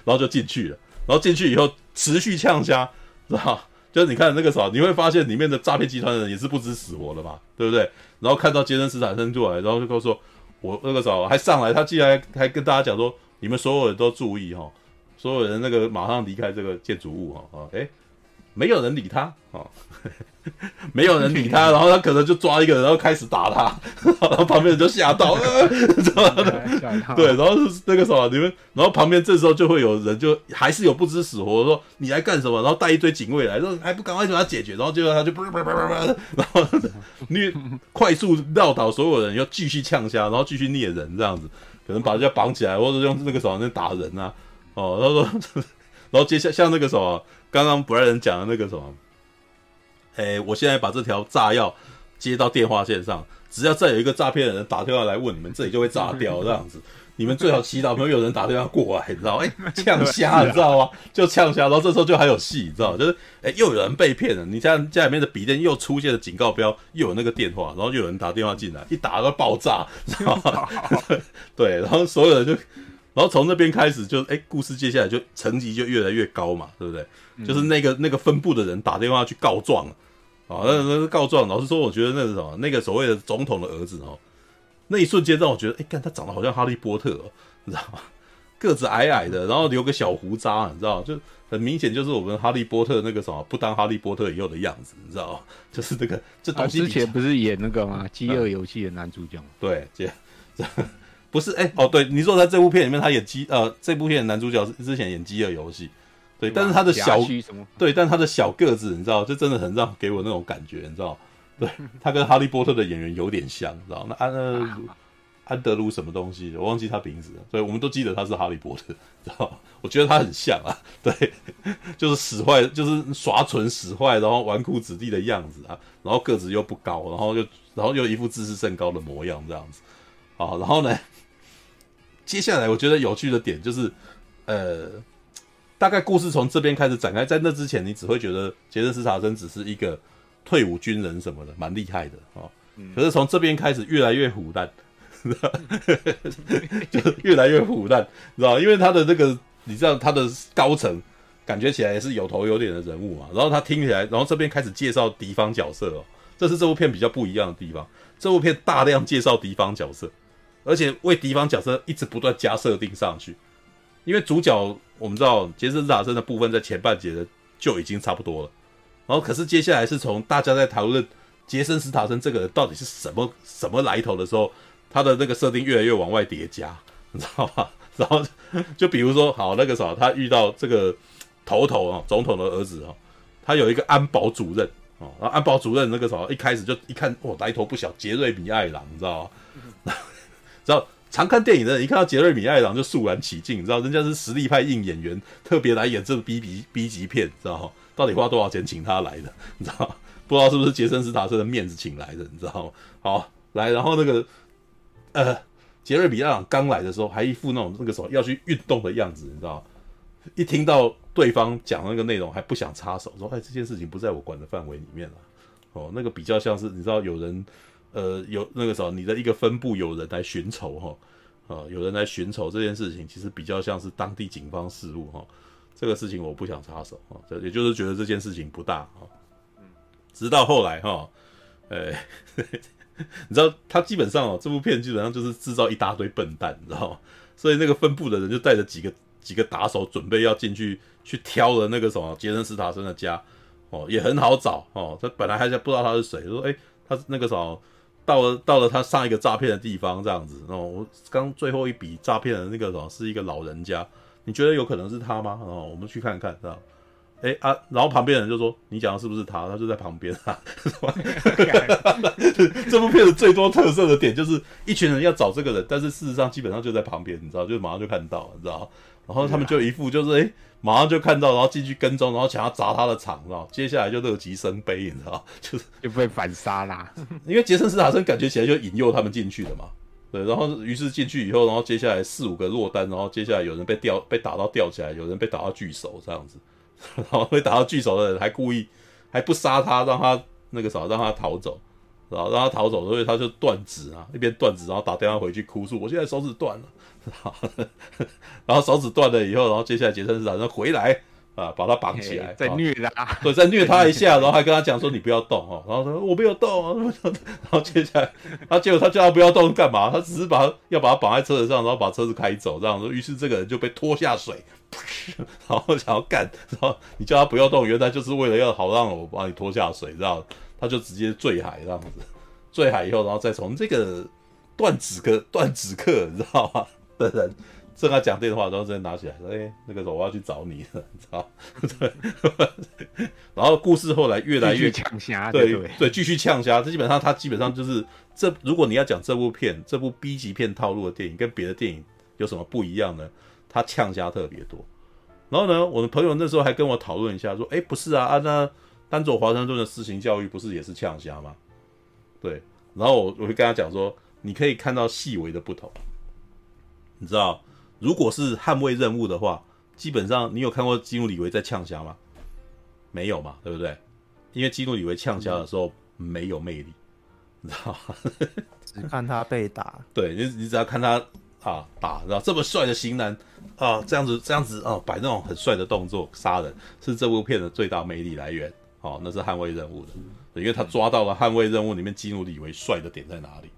然后就进去了，然后进去以后持续呛虾，知道就是你看那个啥，你会发现里面的诈骗集团的人也是不知死活的嘛，对不对？然后看到杰森斯坦森出来，然后就告诉我，我那个时候还上来，他竟然还跟大家讲说，你们所有人都注意哈，所有人那个马上离开这个建筑物哈啊，哎，没有人理他啊。没有人理他，然后他可能就抓一个人，然后开始打他，然后旁边人就吓到，对，然后是那个什么，你们，然后旁边这时候就会有人，就还是有不知死活，说你来干什么？然后带一堆警卫来，说还不赶快把他解决？然后结果他就不不不不不，然后你快速绕倒所有人，又继续呛虾，然后继续虐人，这样子，可能把人家绑起来，或者用那个什么在打人啊，哦，他说，然后接下像那个什么，刚刚布莱恩讲的那个什么。哎、我现在把这条炸药接到电话线上，只要再有一个诈骗的人打电话来问你们，这里就会炸掉这样子。你们最好祈祷没有人打电话过来，你知道？哎、欸，呛虾，你知道吗？就呛虾，然后这时候就还有戏，你知道？就是哎、欸，又有人被骗了。你家家里面的笔电又出现了警告标，又有那个电话，然后又有人打电话进来，一打都爆炸，知道吗？对，然后所有人就，然后从那边开始就哎、欸，故事接下来就层级就越来越高嘛，对不对？就是那个那个分部的人打电话去告状了。啊，那那是告状。老实说，我觉得那是什么？那个所谓的总统的儿子哦，那一瞬间让我觉得，哎、欸，干他长得好像哈利波特哦，你知道吗？个子矮矮的，然后留个小胡渣，你知道，就很明显就是我们哈利波特那个什么，不当哈利波特以后的样子，你知道吗？就是这个，这东西。之前不是演那个吗？饥饿游戏的男主角。对，这这不是哎、欸、哦，对，你说在这部片里面他演饥呃，这部片的男主角是之前演饥饿游戏。对，但是他的小对，但他的小个子，你知道，就真的很让给我那种感觉，你知道，对他跟哈利波特的演员有点像，知道，那安呃安德鲁什么东西，我忘记他名字了，所以我们都记得他是哈利波特，知道，我觉得他很像啊，对，就是使坏，就是耍蠢使坏，然后纨绔子弟的样子啊，然后个子又不高，然后又然后又一副自视甚高的模样这样子，好，然后呢，接下来我觉得有趣的点就是，呃。大概故事从这边开始展开，在那之前，你只会觉得杰森·斯塔森只是一个退伍军人什么的，蛮厉害的哦。可是从这边开始，越来越虎蛋，就越来越虎蛋，知道因为他的那个，你知道他的高层感觉起来也是有头有脸的人物嘛。然后他听起来，然后这边开始介绍敌方角色哦，这是这部片比较不一样的地方。这部片大量介绍敌方角色，而且为敌方角色一直不断加设定上去。因为主角我们知道杰森·斯坦森的部分在前半节的就已经差不多了，然后可是接下来是从大家在讨论杰森·斯塔森这个人到底是什么什么来头的时候，他的那个设定越来越往外叠加，你知道吗？然后就比如说，好那个啥，他遇到这个头头啊，总统的儿子啊，他有一个安保主任啊，然后安保主任那个啥，一开始就一看，哦，来头不小，杰瑞米·艾朗，你知道吗？然后。常看电影的人一看到杰瑞米·艾朗就肃然起敬，你知道人家是实力派硬演员，特别来演这个 B B B 级片，知道吗？到底花多少钱请他来的？你知道？不知道是不是杰森·斯塔森的面子请来的？你知道吗？好，来，然后那个呃，杰瑞米·艾朗刚来的时候还一副那种那个时候要去运动的样子，你知道？一听到对方讲那个内容还不想插手，说：“哎，这件事情不在我管的范围里面了。”哦，那个比较像是你知道有人。呃，有那个时候，你的一个分部有人来寻仇哈，啊，有人来寻仇这件事情，其实比较像是当地警方事务哈。这个事情我不想插手啊，这也就是觉得这件事情不大哈。直到后来哈，呃，你知道他基本上哦，这部片基本上就是制造一大堆笨蛋，你知道吗？所以那个分部的人就带着几个几个打手，准备要进去去挑了那个什么杰森·斯塔森的家哦，也很好找哦。他本来还在不知道他是谁，说哎，他那个什么。到了到了他上一个诈骗的地方这样子。哦，我刚最后一笔诈骗的那个什么是一个老人家，你觉得有可能是他吗？哦，我们去看看，知道？哎啊，然后旁边人就说：“你讲的是不是他？他就在旁边啊。”这部片子最多特色的点就是一群人要找这个人，但是事实上基本上就在旁边，你知道，就马上就看到，你知道。然后他们就一副就是哎，马上就看到，然后进去跟踪，然后想要砸他的场，知道？接下来就乐极生悲，你知道，就是就被反杀啦。因为杰森·斯坦森感觉起来就引诱他们进去的嘛，然后于是进去以后，然后接下来四五个落单，然后接下来有人被吊被打到吊起来，有人被打到拒手这样子。然后被打到巨手的人还故意还不杀他，让他那个啥，让他逃走，然后让他逃走，所以他就断指啊，一边断指，然后打电话回去哭诉，我现在手指断了，然后手指断了以后，然后接下来杰森斯坦森回来。啊，把他绑起来，再虐他，对，再虐他一下，然后还跟他讲说你不要动哦，然后说我没有动，然后接下来，他结果他叫他不要动干嘛？他只是把他要把他绑在车子上，然后把车子开走，这样子。于是这个人就被拖下水，然后想要干，然后你叫他不要动，原来就是为了要好让我把你拖下水，知道？他就直接坠海这样子，坠海以后，然后再从这个断指客、断指客，你知道吗？的人。正在讲电话，然后直接拿起来说：“哎、欸，那个时候我要去找你了，你知道？”对。然后故事后来越来越呛虾，对对，对，继续呛虾。这基本上，他基本上就是这。如果你要讲这部片，这部 B 级片套路的电影，跟别的电影有什么不一样呢？他呛虾特别多。然后呢，我的朋友那时候还跟我讨论一下，说：“哎、欸，不是啊，啊，那丹佐华盛顿的私刑教育不是也是呛虾吗？”对。然后我我就跟他讲说：“你可以看到细微的不同，你知道。”如果是捍卫任务的话，基本上你有看过基努里维在呛虾吗？没有嘛，对不对？因为基努里维呛虾的时候没有魅力，你知道吗？只看他被打。对，你你只要看他啊打，然后这么帅的型男啊，这样子这样子啊，摆那种很帅的动作杀人，是这部片的最大魅力来源。哦，那是捍卫任务的，因为他抓到了捍卫任务里面基努里维帅的点在哪里。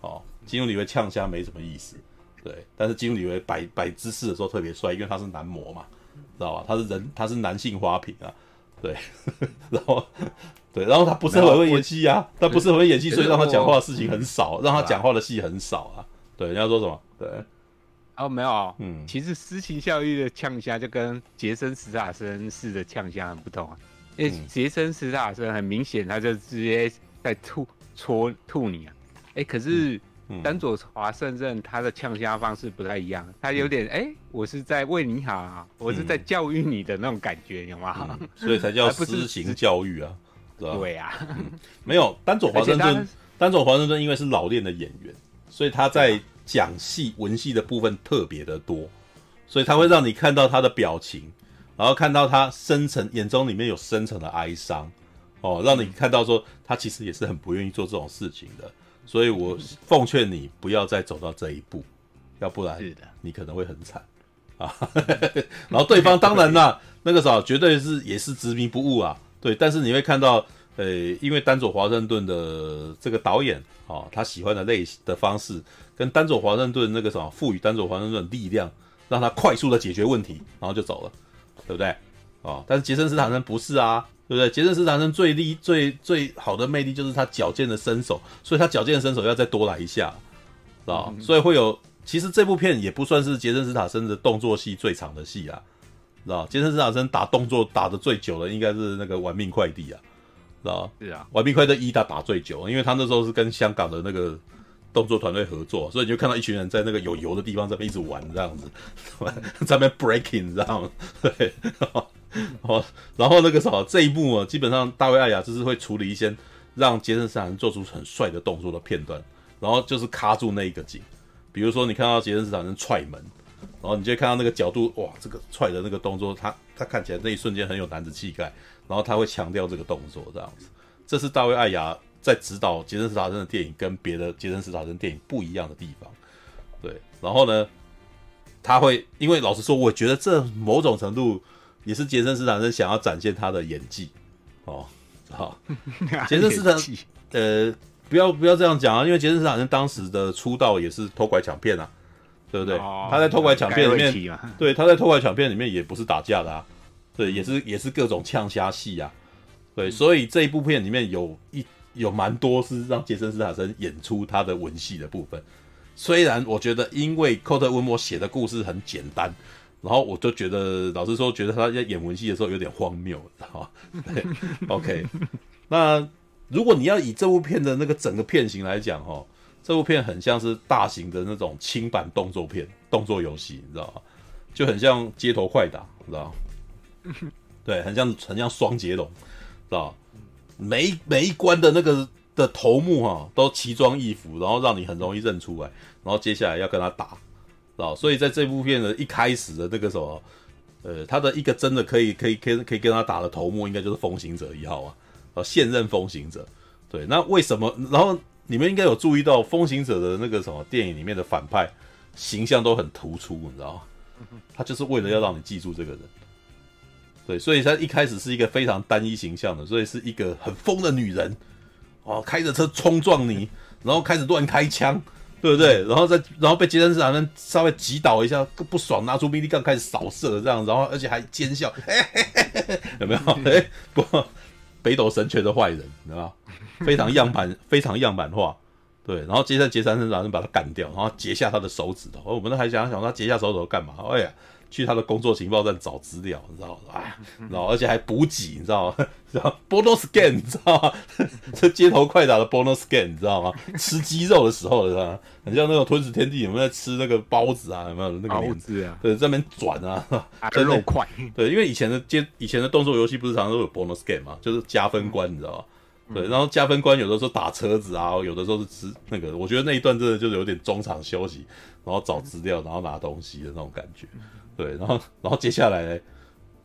哦，基努里维呛虾没什么意思。对，但是基努李维摆摆姿势的时候特别帅，因为他是男模嘛，知道吧？他是人，他是男性花瓶啊。对，然后对，然后他不是很会演戏啊，他不是很会演戏，所以让他讲话的事情很少，让他讲话的戏很少啊。对，你要说什么？对，哦，没有，嗯，其实私情教育的呛虾就跟杰森·史塔森式的呛虾很不同啊，因为杰森·史塔森很明显他就直接在吐戳吐你啊，哎，可是。丹佐华盛顿他的呛虾方式不太一样，他有点哎、欸，我是在为你好，我是在教育你的那种感觉，有吗、嗯？所以才叫私刑教育啊，是吧？对啊，嗯、没有丹佐华盛顿，丹佐华盛顿因为是老练的演员，所以他在讲戏文戏的部分特别的多，所以他会让你看到他的表情，然后看到他深层眼中里面有深层的哀伤，哦，让你看到说他其实也是很不愿意做这种事情的。所以我奉劝你不要再走到这一步，要不然你可能会很惨啊。然后对方当然啦，那个时候绝对是也是执迷不悟啊。对，但是你会看到，呃，因为丹佐华盛顿的这个导演啊，他喜欢的类型的方式，跟丹佐华盛顿那个什么赋予丹佐华盛顿力量，让他快速的解决问题，然后就走了，对不对？哦，但是杰森斯坦森不是啊。对不对？杰森斯坦森最厉最最好的魅力就是他矫健的身手，所以他矫健的身手要再多来一下，知道、嗯、所以会有，其实这部片也不算是杰森斯坦森的动作戏最长的戏啊，知道杰森斯坦森打动作打的最久的应该是那个《玩命快递》啊，知道是啊，《玩命快递一》他打最久，因为他那时候是跟香港的那个动作团队合作，所以你就看到一群人在那个有油的地方在那边一直玩这样子，在那边 breaking，你知道吗？对。哦，然后那个什么这一幕啊，基本上大卫艾雅就是会处理一些让杰森斯坦森做出很帅的动作的片段，然后就是卡住那一个景，比如说你看到杰森斯坦森踹门，然后你就看到那个角度，哇，这个踹的那个动作，他他看起来那一瞬间很有男子气概，然后他会强调这个动作这样子，这是大卫艾雅在指导杰森斯坦森的电影跟别的杰森斯坦森电影不一样的地方，对，然后呢，他会因为老实说，我觉得这某种程度。也是杰森斯坦森想要展现他的演技，哦，好，杰森斯坦，呃，不要不要这样讲啊，因为杰森斯坦森当时的出道也是偷拐抢骗啊，对不对？哦、他在偷拐抢骗里面，对，他在偷拐抢骗里面也不是打架的啊，对，也是也是各种呛虾戏啊，对，所以这一部片里面有一有蛮多是让杰森·斯坦森演出他的文戏的部分。虽然我觉得，因为寇特·温莫写的故事很简单，然后我就觉得，老实说，觉得他在演文戏的时候有点荒谬，知道吗？对，OK。那如果你要以这部片的那个整个片型来讲，哈，这部片很像是大型的那种轻版动作片、动作游戏，你知道吗？就很像街头快打，你知道吗？对，很像很像双截龙，知道每每一关的那个。的头目哈都奇装异服，然后让你很容易认出来，然后接下来要跟他打，啊，所以在这部片的一开始的那个什么，呃，他的一个真的可以可以可以可以跟他打的头目，应该就是风行者一号啊，啊，现任风行者，对，那为什么？然后你们应该有注意到风行者的那个什么电影里面的反派形象都很突出，你知道吗？他就是为了要让你记住这个人，对，所以他一开始是一个非常单一形象的，所以是一个很疯的女人。哦，开着车冲撞你，然后开始乱开枪，对不对？然后再然后被杰森·斯坦森稍微击倒一下，不爽，拿出迷你杠开始扫射，这样，然后而且还奸笑，嘿嘿嘿嘿有没有？哎，不，北斗神拳的坏人，知道吗？非常样板，非常样板化，对。然后接着杰森·斯坦森把他干掉，然后截下他的手指头。哦，我们都还想想他截下手指头干嘛？哎呀！去他的工作情报站找资料，你知道吗？哎，然后而且还补给，你知道吗？然后 bonus scan，你知道吗？这街头快打的 bonus scan，你知道吗？吃鸡肉的时候，你知道吗？很像那种吞食天地，有没有在吃那个包子啊？有没有那个包子啊？对，在那边转啊，真肉块。对，因为以前的街，以前的动作游戏不是常常都有 bonus scan 嘛，就是加分关，你知道吗？嗯、对，然后加分关有的时候打车子啊，有的时候是吃那个，我觉得那一段真的就是有点中场休息，然后找资料，然后拿东西的那种感觉。对，然后，然后接下来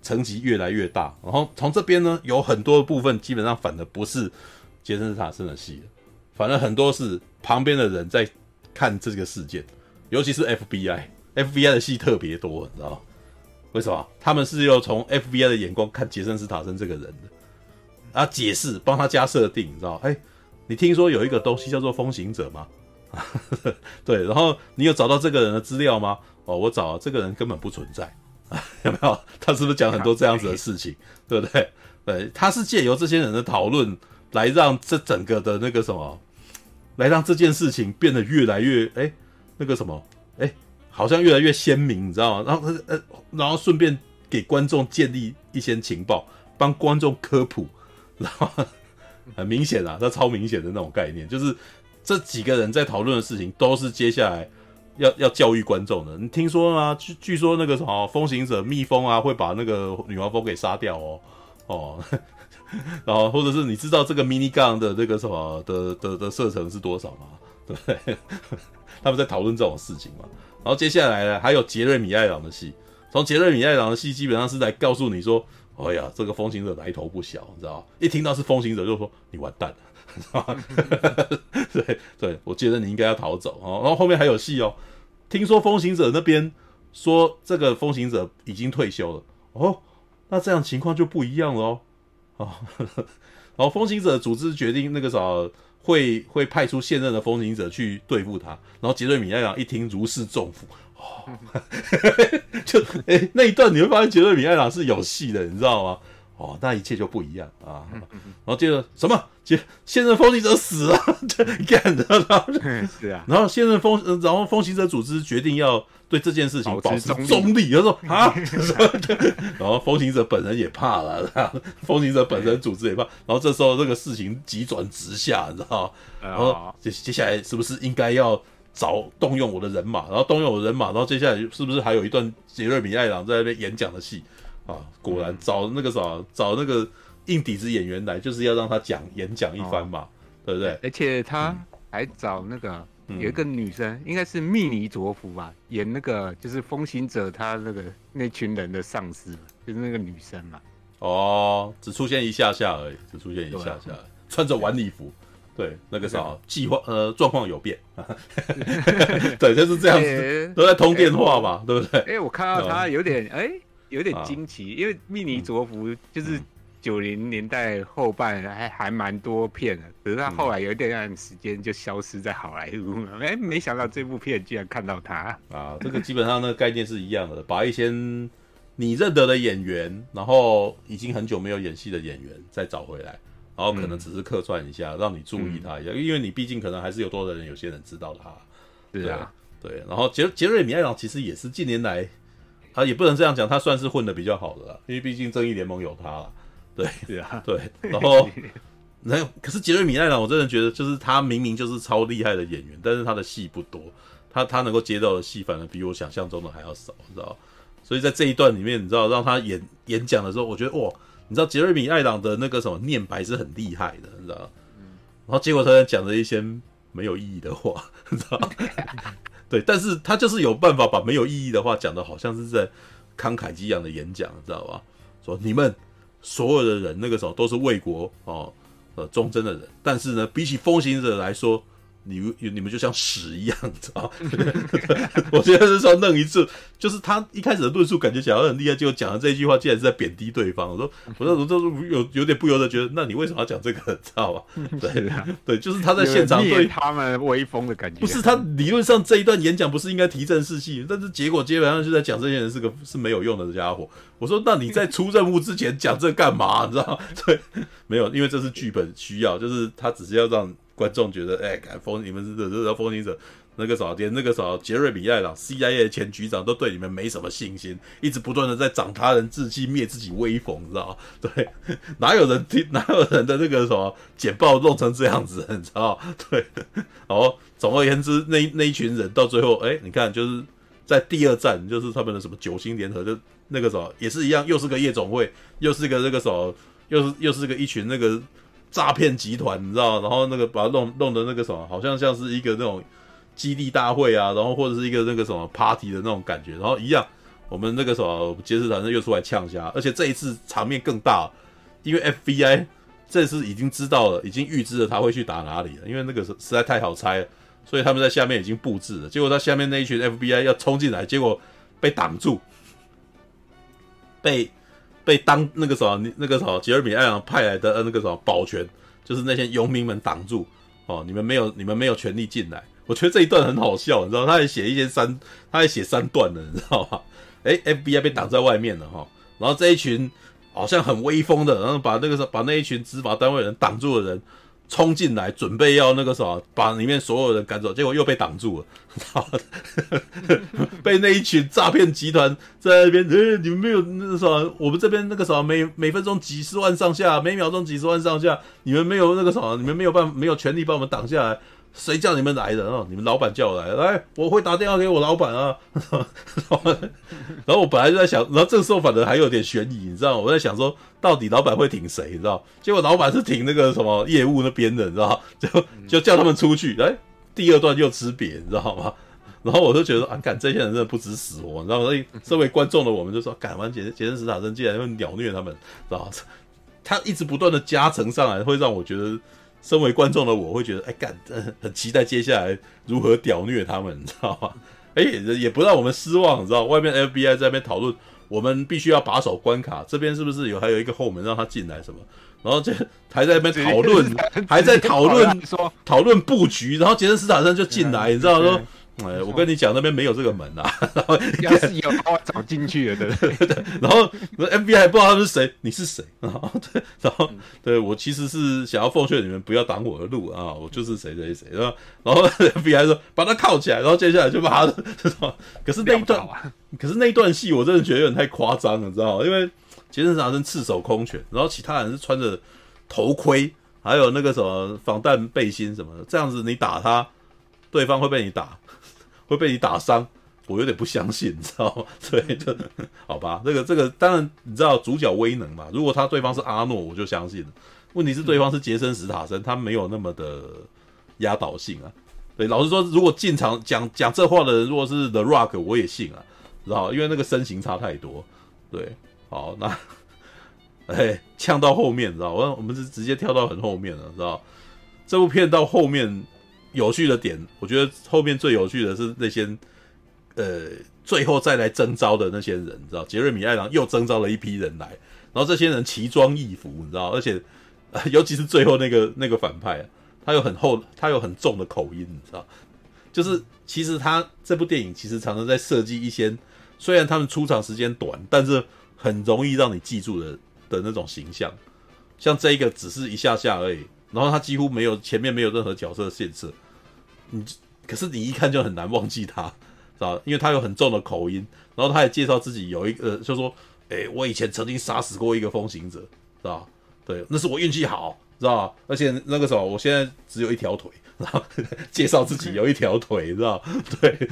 层级越来越大，然后从这边呢，有很多的部分基本上反的不是杰森·斯坦森的戏，反而很多是旁边的人在看这个事件，尤其是 FBI，FBI 的戏特别多，你知道？为什么？他们是要从 FBI 的眼光看杰森·斯坦森这个人的，啊，解释，帮他加设定，你知道？哎，你听说有一个东西叫做风行者吗？对，然后你有找到这个人的资料吗？哦，我找这个人根本不存在，有没有？他是不是讲很多这样子的事情，对不对？对，他是借由这些人的讨论来让这整个的那个什么，来让这件事情变得越来越哎，那个什么哎，好像越来越鲜明，你知道吗？然后呃，然后顺便给观众建立一些情报，帮观众科普，然后很明显啊，他超明显的那种概念，就是。这几个人在讨论的事情，都是接下来要要教育观众的。你听说吗？据据说那个什么风行者蜜蜂啊，会把那个女王蜂给杀掉哦哦。然后或者是你知道这个 mini gun 的这个什么的的的射程是多少吗？对不对？他们在讨论这种事情嘛。然后接下来呢，还有杰瑞米艾朗的戏。从杰瑞米艾朗的戏，基本上是来告诉你说，哎呀，这个风行者来头不小，你知道？一听到是风行者，就说你完蛋了。对对，我觉得你应该要逃走哦。然后后面还有戏哦，听说风行者那边说这个风行者已经退休了哦，那这样情况就不一样了哦。哦，然 后风行者组织决定那个啥会会派出现任的风行者去对付他。然后杰瑞米艾朗一听如释重负哦，就哎那一段你会发现杰瑞米艾朗是有戏的，你知道吗？哦，那一切就不一样啊！然后接着什么？接现任风行者死了，干的，然后 是啊，然后现任风，然后风行者组织决定要对这件事情保持中立。他说 啊，然后风行者本人也怕了，风行者本人组织也怕。然后这时候这个事情急转直下，你知道吗？然后接接下来是不是应该要找动用我的人马？然后动用我的人马，然后接下来是不是还有一段杰瑞米艾朗在那边演讲的戏？啊，果然找那个啥，找那个硬底子演员来，就是要让他讲演讲一番嘛，哦、对不对？而且他还找那个、嗯、有一个女生，应该是密尼佐夫吧，演那个就是风行者他那个那群人的上司，就是那个女生嘛。哦，只出现一下下而已，只出现一下下，啊、穿着晚礼服，对，那个啥计划呃状况有变，对，就是这样子，欸、都在通电话嘛，欸、对不对？哎、欸，我看到他有点哎。欸有点惊奇，啊、因为密尼卓夫就是九零年代后半还还蛮多片的，可是他后来有一段时间就消失在好莱坞了。哎，没想到这部片居然看到他啊！这个基本上那个概念是一样的，把一些你认得的演员，然后已经很久没有演戏的演员再找回来，然后可能只是客串一下，让你注意他一下，因为你毕竟可能还是有多的人，有些人知道他。对啊，对。然后杰杰瑞米艾朗其实也是近年来，他也不能这样讲，他算是混得比较好的啦，因为毕竟正义联盟有他了。对对啊，对。然后，那可是杰瑞米艾朗，我真的觉得就是他明明就是超厉害的演员，但是他的戏不多，他他能够接到的戏反而比我想象中的还要少，你知道？所以在这一段里面，你知道让他演演讲的时候，我觉得哇，你知道杰瑞米艾朗的那个什么念白是很厉害的，你知道？然后结果他在讲了一些没有意义的话，你知道？对，但是他就是有办法把没有意义的话讲的好像是在慷慨激昂的演讲，知道吧？说你们所有的人那个时候都是为国哦呃忠贞的人，但是呢，比起风行者来说。你你们就像屎一样，知道 我觉得是说弄一次，就是他一开始的论述感觉起来很厉害，结果讲的这一句话竟然是在贬低对方。我说，我说，我都有有点不由得觉得，那你为什么要讲这个？知道吧？对 对，就是他在现场对他们威风的感觉。不是他理论上这一段演讲不是应该提振士气，但是结果基本上就在讲这些人是个是没有用的家伙。我说，那你在出任务之前讲这干嘛？你知道？对，没有，因为这是剧本需要，就是他只是要让。观众觉得，哎、欸，看风你们是这这风行者，那个啥，连那个啥杰瑞米艾朗 CIA 前局长都对你们没什么信心，一直不断的在长他人志气，灭自己威风，你知道吗？对，哪有人听，哪有人的那个什么简报弄成这样子，你知道吗？对，然后总而言之，那那一群人到最后，哎、你看，就是在第二站，就是他们的什么九星联合，就那个什么也是一样，又是个夜总会，又是个那个什么，又是又是个一群那个。诈骗集团，你知道，然后那个把它弄弄的那个什么，好像像是一个那种基地大会啊，然后或者是一个那个什么 party 的那种感觉，然后一样，我们那个什么杰斯坦森又出来呛虾，而且这一次场面更大，因为 FBI 这次已经知道了，已经预知了他会去打哪里了，因为那个实在太好猜了，所以他们在下面已经布置了，结果他下面那一群 FBI 要冲进来，结果被挡住，被。被当那个什么，那个什么杰尔米艾尔派来的那个什么保全，就是那些游民们挡住哦，你们没有你们没有权利进来。我觉得这一段很好笑，你知道，他还写一些三，他还写三段的，你知道吗？诶 FBI 被挡在外面了哈，然后这一群好像很威风的，然后把那个时候把那一群执法单位人挡住的人。冲进来，准备要那个什么，把里面所有人赶走，结果又被挡住了，被那一群诈骗集团在那边，呃，你们没有那个什么，我们这边那个什么，每每分钟几十万上下，每秒钟几十万上下，你们没有那个什么，你们没有办法，没有权利把我们挡下来。谁叫你们来的？哦，你们老板叫我来的，来，我会打电话给我老板啊。然后我本来就在想，然后这个时候反正还有点悬疑，你知道吗？我在想说，到底老板会挺谁？你知道？结果老板是挺那个什么业务那边的，你知道？就就叫他们出去。哎，第二段又吃瘪，你知道吗？然后我就觉得啊，干这些人真的不知死活，你知道吗？所以身为观众的我们就说，干完杰杰森·斯塔森竟然会鸟虐他们，知道？他一直不断的加成上来，会让我觉得。身为观众的我会觉得，哎，干，很期待接下来如何屌虐他们，你知道吗？哎，也不让我们失望，你知道，外面 FBI 在那边讨论，我们必须要把守关卡，这边是不是有还有一个后门让他进来什么？然后这还在那边讨论，还在讨论说讨论布局，然后杰森斯坦森就进来，你知道说。哎，我跟你讲，那边没有这个门啊。然 后要是有，我找进去了，对不对？然后 FBI 还不知道他是谁，你是谁？然后对，然后对我其实是想要奉劝你们不要挡我的路啊，我就是谁谁谁。然后然后 FBI 说把他铐起来，然后接下来就把他，可是那一段，可是那一段戏我真的觉得有点太夸张了，你知道吗？因为杰森·查森赤手空拳，然后其他人是穿着头盔，还有那个什么防弹背心什么的，这样子你打他，对方会被你打。会被你打伤，我有点不相信，你知道吗？对，就好吧。这个这个，当然你知道主角威能嘛。如果他对方是阿诺，我就相信了。问题是对方是杰森·史塔森，他没有那么的压倒性啊。对，老实说，如果进场讲讲这话的人，如果是 The Rock，我也信啊，知道因为那个身形差太多。对，好，那哎，呛到后面，知道我我们是直接跳到很后面了，知道这部片到后面。有趣的点，我觉得后面最有趣的是那些，呃，最后再来征召的那些人，你知道，杰瑞米·艾朗又征召了一批人来，然后这些人奇装异服，你知道，而且，尤其是最后那个那个反派，他有很厚，他有很重的口音，你知道，就是其实他这部电影其实常常在设计一些，虽然他们出场时间短，但是很容易让你记住的的那种形象。像这一个只是一下下而已，然后他几乎没有前面没有任何角色的限制，你可是你一看就很难忘记他，知道？因为他有很重的口音，然后他也介绍自己有一个，就说，哎，我以前曾经杀死过一个风行者，知道？对，那是我运气好，知道？而且那个时候我现在只有一条腿。然后介绍自己有一条腿，知道？对，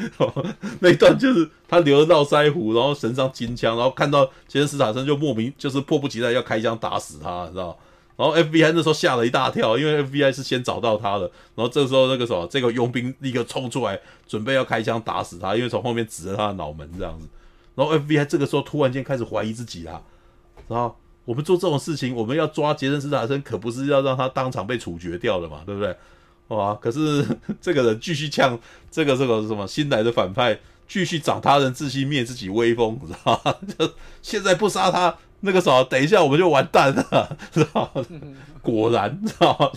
那一段就是他留着络腮胡，然后身上金枪，然后看到杰森斯坦森就莫名就是迫不及待要开枪打死他，知道？然后 FBI 那时候吓了一大跳，因为 FBI 是先找到他的，然后这时候那个什么这个佣兵立刻冲出来准备要开枪打死他，因为从后面指着他的脑门这样子。然后 FBI 这个时候突然间开始怀疑自己啦，然后我们做这种事情，我们要抓杰森斯坦森，可不是要让他当场被处决掉的嘛，对不对？哇！可是这个人继续呛这个这个什么新来的反派，继续长他人志气，灭自己威风，知道吗？就现在不杀他，那个啥，等一下我们就完蛋了，知道吗？果然，知道吗？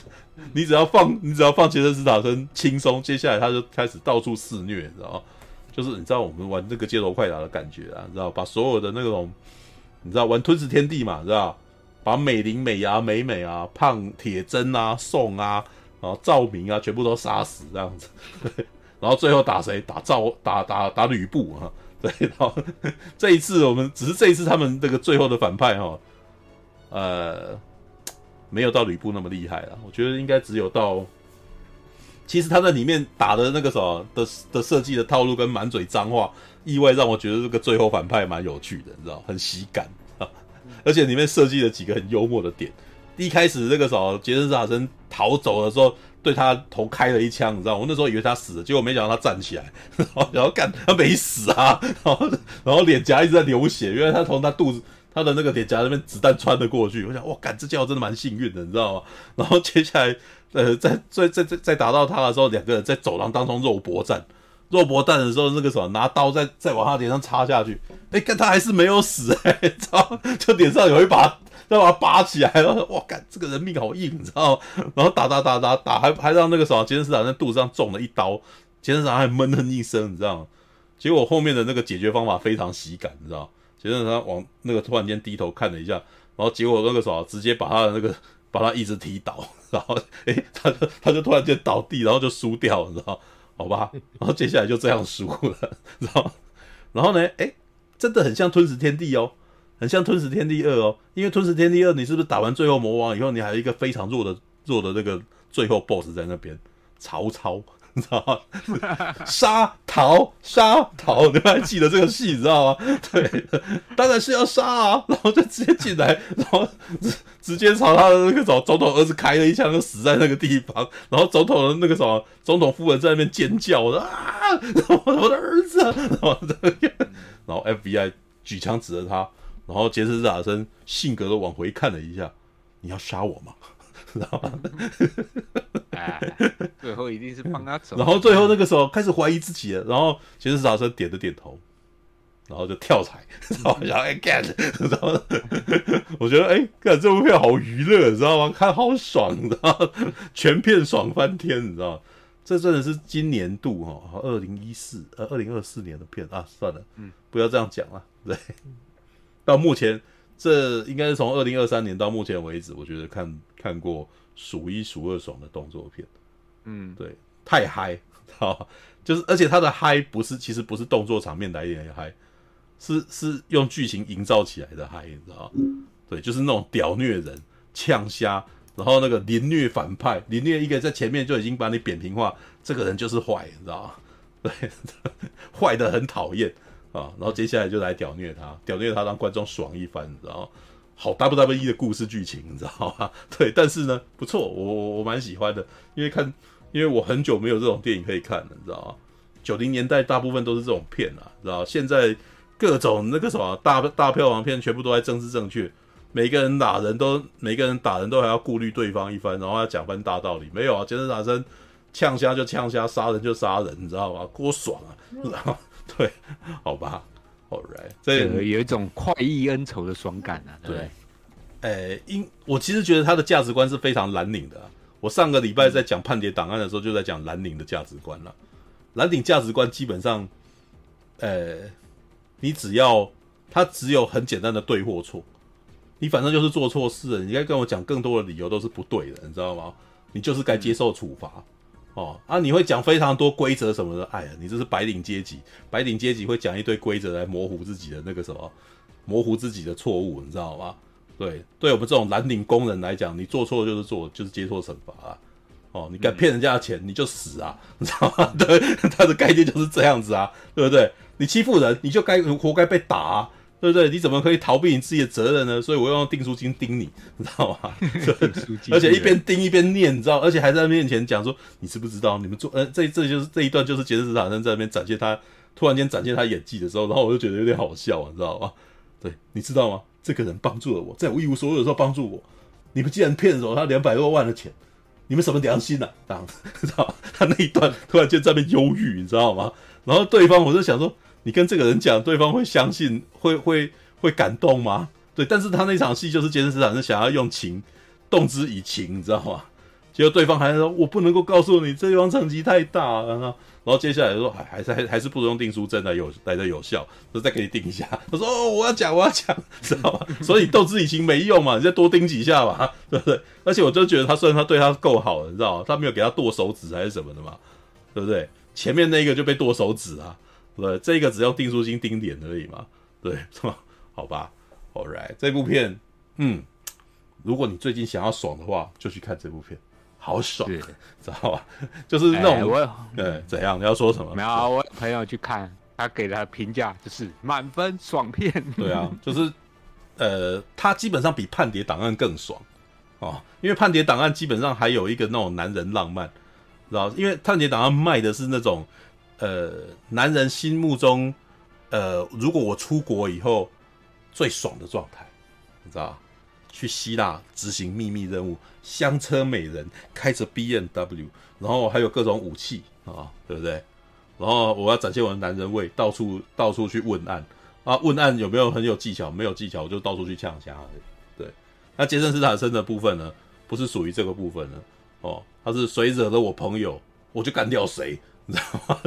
你只要放，你只要放杰森斯坦森轻松，接下来他就开始到处肆虐，知道吗？就是你知道我们玩那个街头快打的感觉啊，知道把所有的那种，你知道玩吞食天地嘛，知道把美玲、美牙、美美啊、胖铁针啊、宋啊。然后赵明啊，全部都杀死这样子，对，然后最后打谁？打赵，打打打吕布啊，对。然后这一次我们只是这一次他们这个最后的反派哈，呃，没有到吕布那么厉害了。我觉得应该只有到，其实他在里面打的那个什么的的设计的套路跟满嘴脏话，意外让我觉得这个最后反派蛮有趣的，你知道，很喜感啊，而且里面设计了几个很幽默的点。一开始那个时候，杰森·斯坦森逃走的时候，对他头开了一枪，你知道吗？我那时候以为他死了，结果没想到他站起来，然后干他没死啊，然 后然后脸颊一直在流血，因为他从他肚子他的那个脸颊那边子弹穿了过去。我想，哇，干这家伙真的蛮幸运的，你知道吗？然后接下来，呃，在在在在在打到他的时候，两个人在走廊当中肉搏战，肉搏战的时候，那个什么拿刀再再往他脸上插下去，哎，看他还是没有死，哎，你知道吗？就脸上有一把。要把他拔起来，然后说：“哇，干这个人命好硬，你知道？”然后打打打打打，还还让那个什么杰森斯坦在肚子上中了一刀，杰森斯坦还闷哼一声，你知道吗？结果后面的那个解决方法非常喜感，你知道吗？杰森斯坦往那个突然间低头看了一下，然后结果那个什么直接把他的那个把他一直踢倒，然后诶，他就他就突然间倒地，然后就输掉了，你知道吗？好吧，然后接下来就这样输了，然后？然后呢，诶，真的很像吞食天地哦。很像吞食天地二哦，因为吞食天地二，你是不是打完最后魔王以后，你还有一个非常弱的弱的那个最后 BOSS 在那边，曹操，你知道吗？杀逃杀逃，你们还记得这个戏，你知道吗？对，当然是要杀啊，然后就直接进来，然后直直接朝他的那个什么总统儿子开了一枪，就死在那个地方，然后总统的那个什么总统夫人在那边尖叫，我说啊，我的儿子，然后然后 FBI 举枪指着他。然后杰森·斯坦森性格的往回看了一下，你要杀我吗？知道吗？哎，最后一定是帮他走。然后最后那个时候开始怀疑自己了。然后杰森·斯坦森点了点头，然后就跳彩，然后想哎干，然后我觉得哎，看这部片好娱乐，你知道吗？看好爽，你知道吗？全片爽翻天，你知道吗？这真的是今年度哈，二零一四呃二零二四年的片啊，算了，嗯，不要这样讲了，对。到目前，这应该是从二零二三年到目前为止，我觉得看看过数一数二爽的动作片。嗯，对，太嗨，好，就是而且他的嗨不是，其实不是动作场面来的嗨，是是用剧情营造起来的嗨，你知道吗？对，就是那种屌虐人、呛虾，然后那个凌虐反派，凌虐一个在前面就已经把你扁平化，这个人就是坏，你知道吗？对，坏的很讨厌。啊，然后接下来就来屌虐他，屌虐他让观众爽一番，然后好 WWE 的故事剧情，你知道吗？对，但是呢，不错，我我我蛮喜欢的，因为看，因为我很久没有这种电影可以看了，你知道吗？九零年代大部分都是这种片啊，知道吗？现在各种那个什么大大票房片全部都在政治正确，每个人打人都每个人打人都还要顾虑对方一番，然后要讲番大道理，没有啊，杰森打生呛虾就呛虾，杀人就杀人，你知道吗？多爽啊，知道吗？对，好吧，All right，这有一种快意恩仇的爽感啊，对不对？诶，因我其实觉得他的价值观是非常蓝领的、啊。我上个礼拜在讲《判谍档案》的时候，就在讲蓝领的价值观了。蓝领价值观基本上，呃，你只要他只有很简单的对或错，你反正就是做错事了，你应该跟我讲更多的理由都是不对的，你知道吗？你就是该接受处罚。嗯哦啊！你会讲非常多规则什么的，哎呀，你这是白领阶级，白领阶级会讲一堆规则来模糊自己的那个什么，模糊自己的错误，你知道吗？对，对我们这种蓝领工人来讲，你做错就是做，就是接受惩罚啊。哦，你敢骗人家的钱，你就死啊，你知道吗？对，他的概念就是这样子啊，对不对？你欺负人，你就该活该被打啊。对不对？你怎么可以逃避你自己的责任呢？所以我用订书机钉你，你知道吗？而且一边钉一边念，你知道？而且还在面前讲说：“你知不知道？你们做……呃，这这就是这一段，就是杰森·斯坦森在那边展现他突然间展现他演技的时候，然后我就觉得有点好笑，你知道吗？对，你知道吗？这个人帮助了我，在我一无所有的时候帮助我。你们既然骗走他两百多万的钱，你们什么良心啊？这样子，知道吗？他那一段突然间在那边忧郁，你知道吗？然后对方，我就想说。你跟这个人讲，对方会相信，会会会感动吗？对，但是他那场戏就是杰森斯坦是想要用情动之以情，你知道吗？结果对方还是说：“我不能够告诉你，这地方层级太大了。”然后接下来说：“还还是还还是不如用订书针来有来的有效，就再给你订一下。”他说：“哦，我要讲，我要讲，知道吗？所以动之以情没用嘛，你再多钉几下嘛，对不对？而且我就觉得他虽然他对他够好了，你知道吗？他没有给他剁手指还是什么的嘛，对不对？前面那个就被剁手指啊。”对，这个只要订书机钉点而已嘛，对，是吧？好吧，All right，这部片，嗯，如果你最近想要爽的话，就去看这部片，好爽，知道吧？就是那种，欸、我对，怎样？你要说什么？没有，我朋友去看，他给的评价就是满分爽片。对啊，就是，呃，他基本上比《判谍档案》更爽哦，因为《判谍档案》基本上还有一个那种男人浪漫，知道？因为《叛谍档案》卖的是那种。呃，男人心目中，呃，如果我出国以后最爽的状态，你知道去希腊执行秘密任务，香车美人，开着 BMW，然后还有各种武器啊，对不对？然后我要展现我的男人味，到处到处去问案啊，问案有没有很有技巧？没有技巧，我就到处去呛虾。对，那杰森·斯坦森的部分呢，不是属于这个部分呢。哦，他是谁惹了我朋友，我就干掉谁。你知道吗？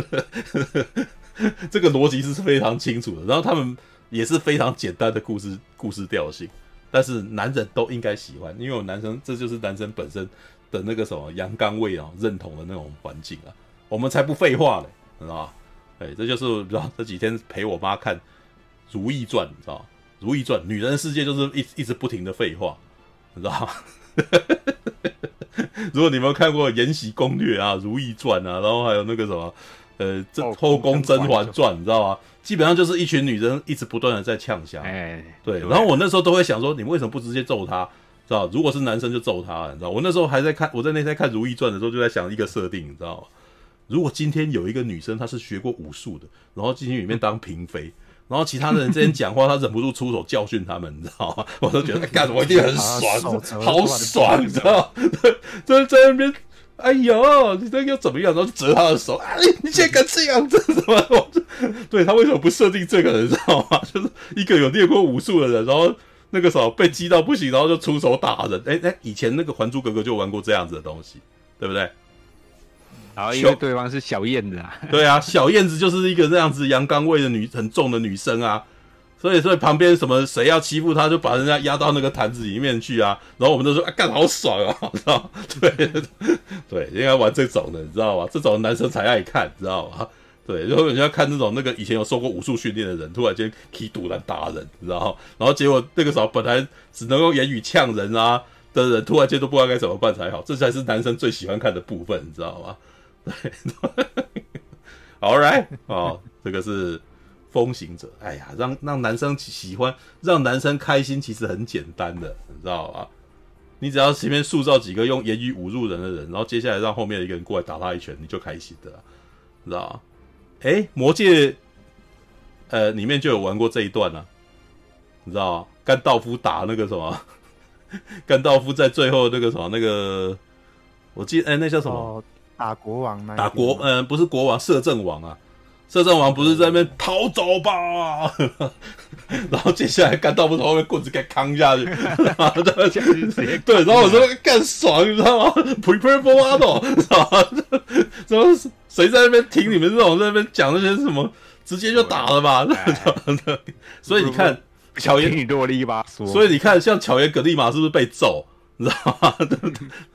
这个逻辑是非常清楚的，然后他们也是非常简单的故事故事调性，但是男人都应该喜欢，因为我男生这就是男生本身的那个什么阳刚味啊，认同的那种环境啊，我们才不废话嘞，你知道吗？哎，这就是你知道这几天陪我妈看《如懿传》，你知道吗？《如懿传》女人世界就是一一直不停的废话，你知道吗？如果你们看过《延禧攻略》啊，《如懿传》啊，然后还有那个什么，呃，《后宫甄嬛传》，你知道吗？基本上就是一群女人一直不断的在呛声。哎，对。然后我那时候都会想说，你们为什么不直接揍他？知道？如果是男生就揍他，你知道？我那时候还在看，我在那天看《如懿传》的时候就在想一个设定，你知道吗？如果今天有一个女生，她是学过武术的，然后进去里面当嫔妃。然后其他的人之间讲话，他忍不住出手教训他们，你知道吗？我都觉得 干什么一定很爽，好爽，你知道吗？在在那边，哎呦，你这又怎么样？然后就折他的手，哎，你竟然敢这样子，什么？我对他为什么不设定这个人，你知道吗？就是一个有练过武术的人，然后那个时候被激到不行，然后就出手打人。哎哎，以前那个《还珠格格》就玩过这样子的东西，对不对？然后因为对方是小燕子啊，对啊，小燕子就是一个这样子阳刚味的女，很重的女生啊，所以所以旁边什么谁要欺负她，就把人家压到那个坛子里面去啊，然后我们都说啊，干好爽啊，知道？对对，应该玩这种的，你知道吧？这种男生才爱看，知道吧？对，然后人家看那种那个以前有受过武术训练的人，突然间踢肚来打人，你知道？然后结果那个时候本来只能够言语呛人啊的人，突然间都不知道该怎么办才好，这才是男生最喜欢看的部分，你知道吗？对，All right，哦，这个是风行者。哎呀，让让男生喜欢，让男生开心，其实很简单的，你知道吧？你只要前面塑造几个用言语侮辱人的人，然后接下来让后面的一个人过来打他一拳，你就开心的了，知道吧？哎，魔戒，呃，里面就有玩过这一段啊，你知道吗？甘道夫打那个什么？甘道夫在最后那个什么那个，我记得，哎，那叫什么？哦打国王那打国，嗯、呃，不是国王，摄政王啊，摄政王不是在那边逃走吧？然后接下来干到不头后面棍子给扛下去，对，然后我说干爽，你知道吗？Prepare for battle，知道吗？怎么谁在那边听你们这种在那边讲那些什么，直接就打了吧？所以你看，巧言你啰里吧嗦。所以你看，像巧言葛利玛是不是被揍？你知道吗？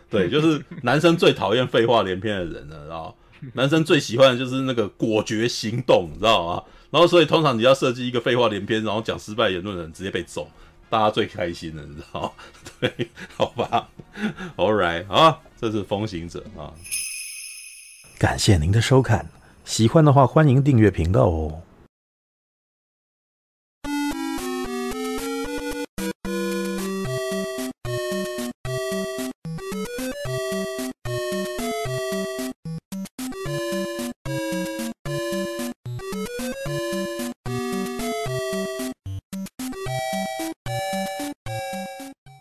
对，就是男生最讨厌废话连篇的人了，知道男生最喜欢的就是那个果决行动，你知道吗？然后，所以通常你要设计一个废话连篇，然后讲失败言论的人直接被揍，大家最开心的，你知道？对，好吧，All right，啊，这是风行者啊。感谢您的收看，喜欢的话欢迎订阅频道哦。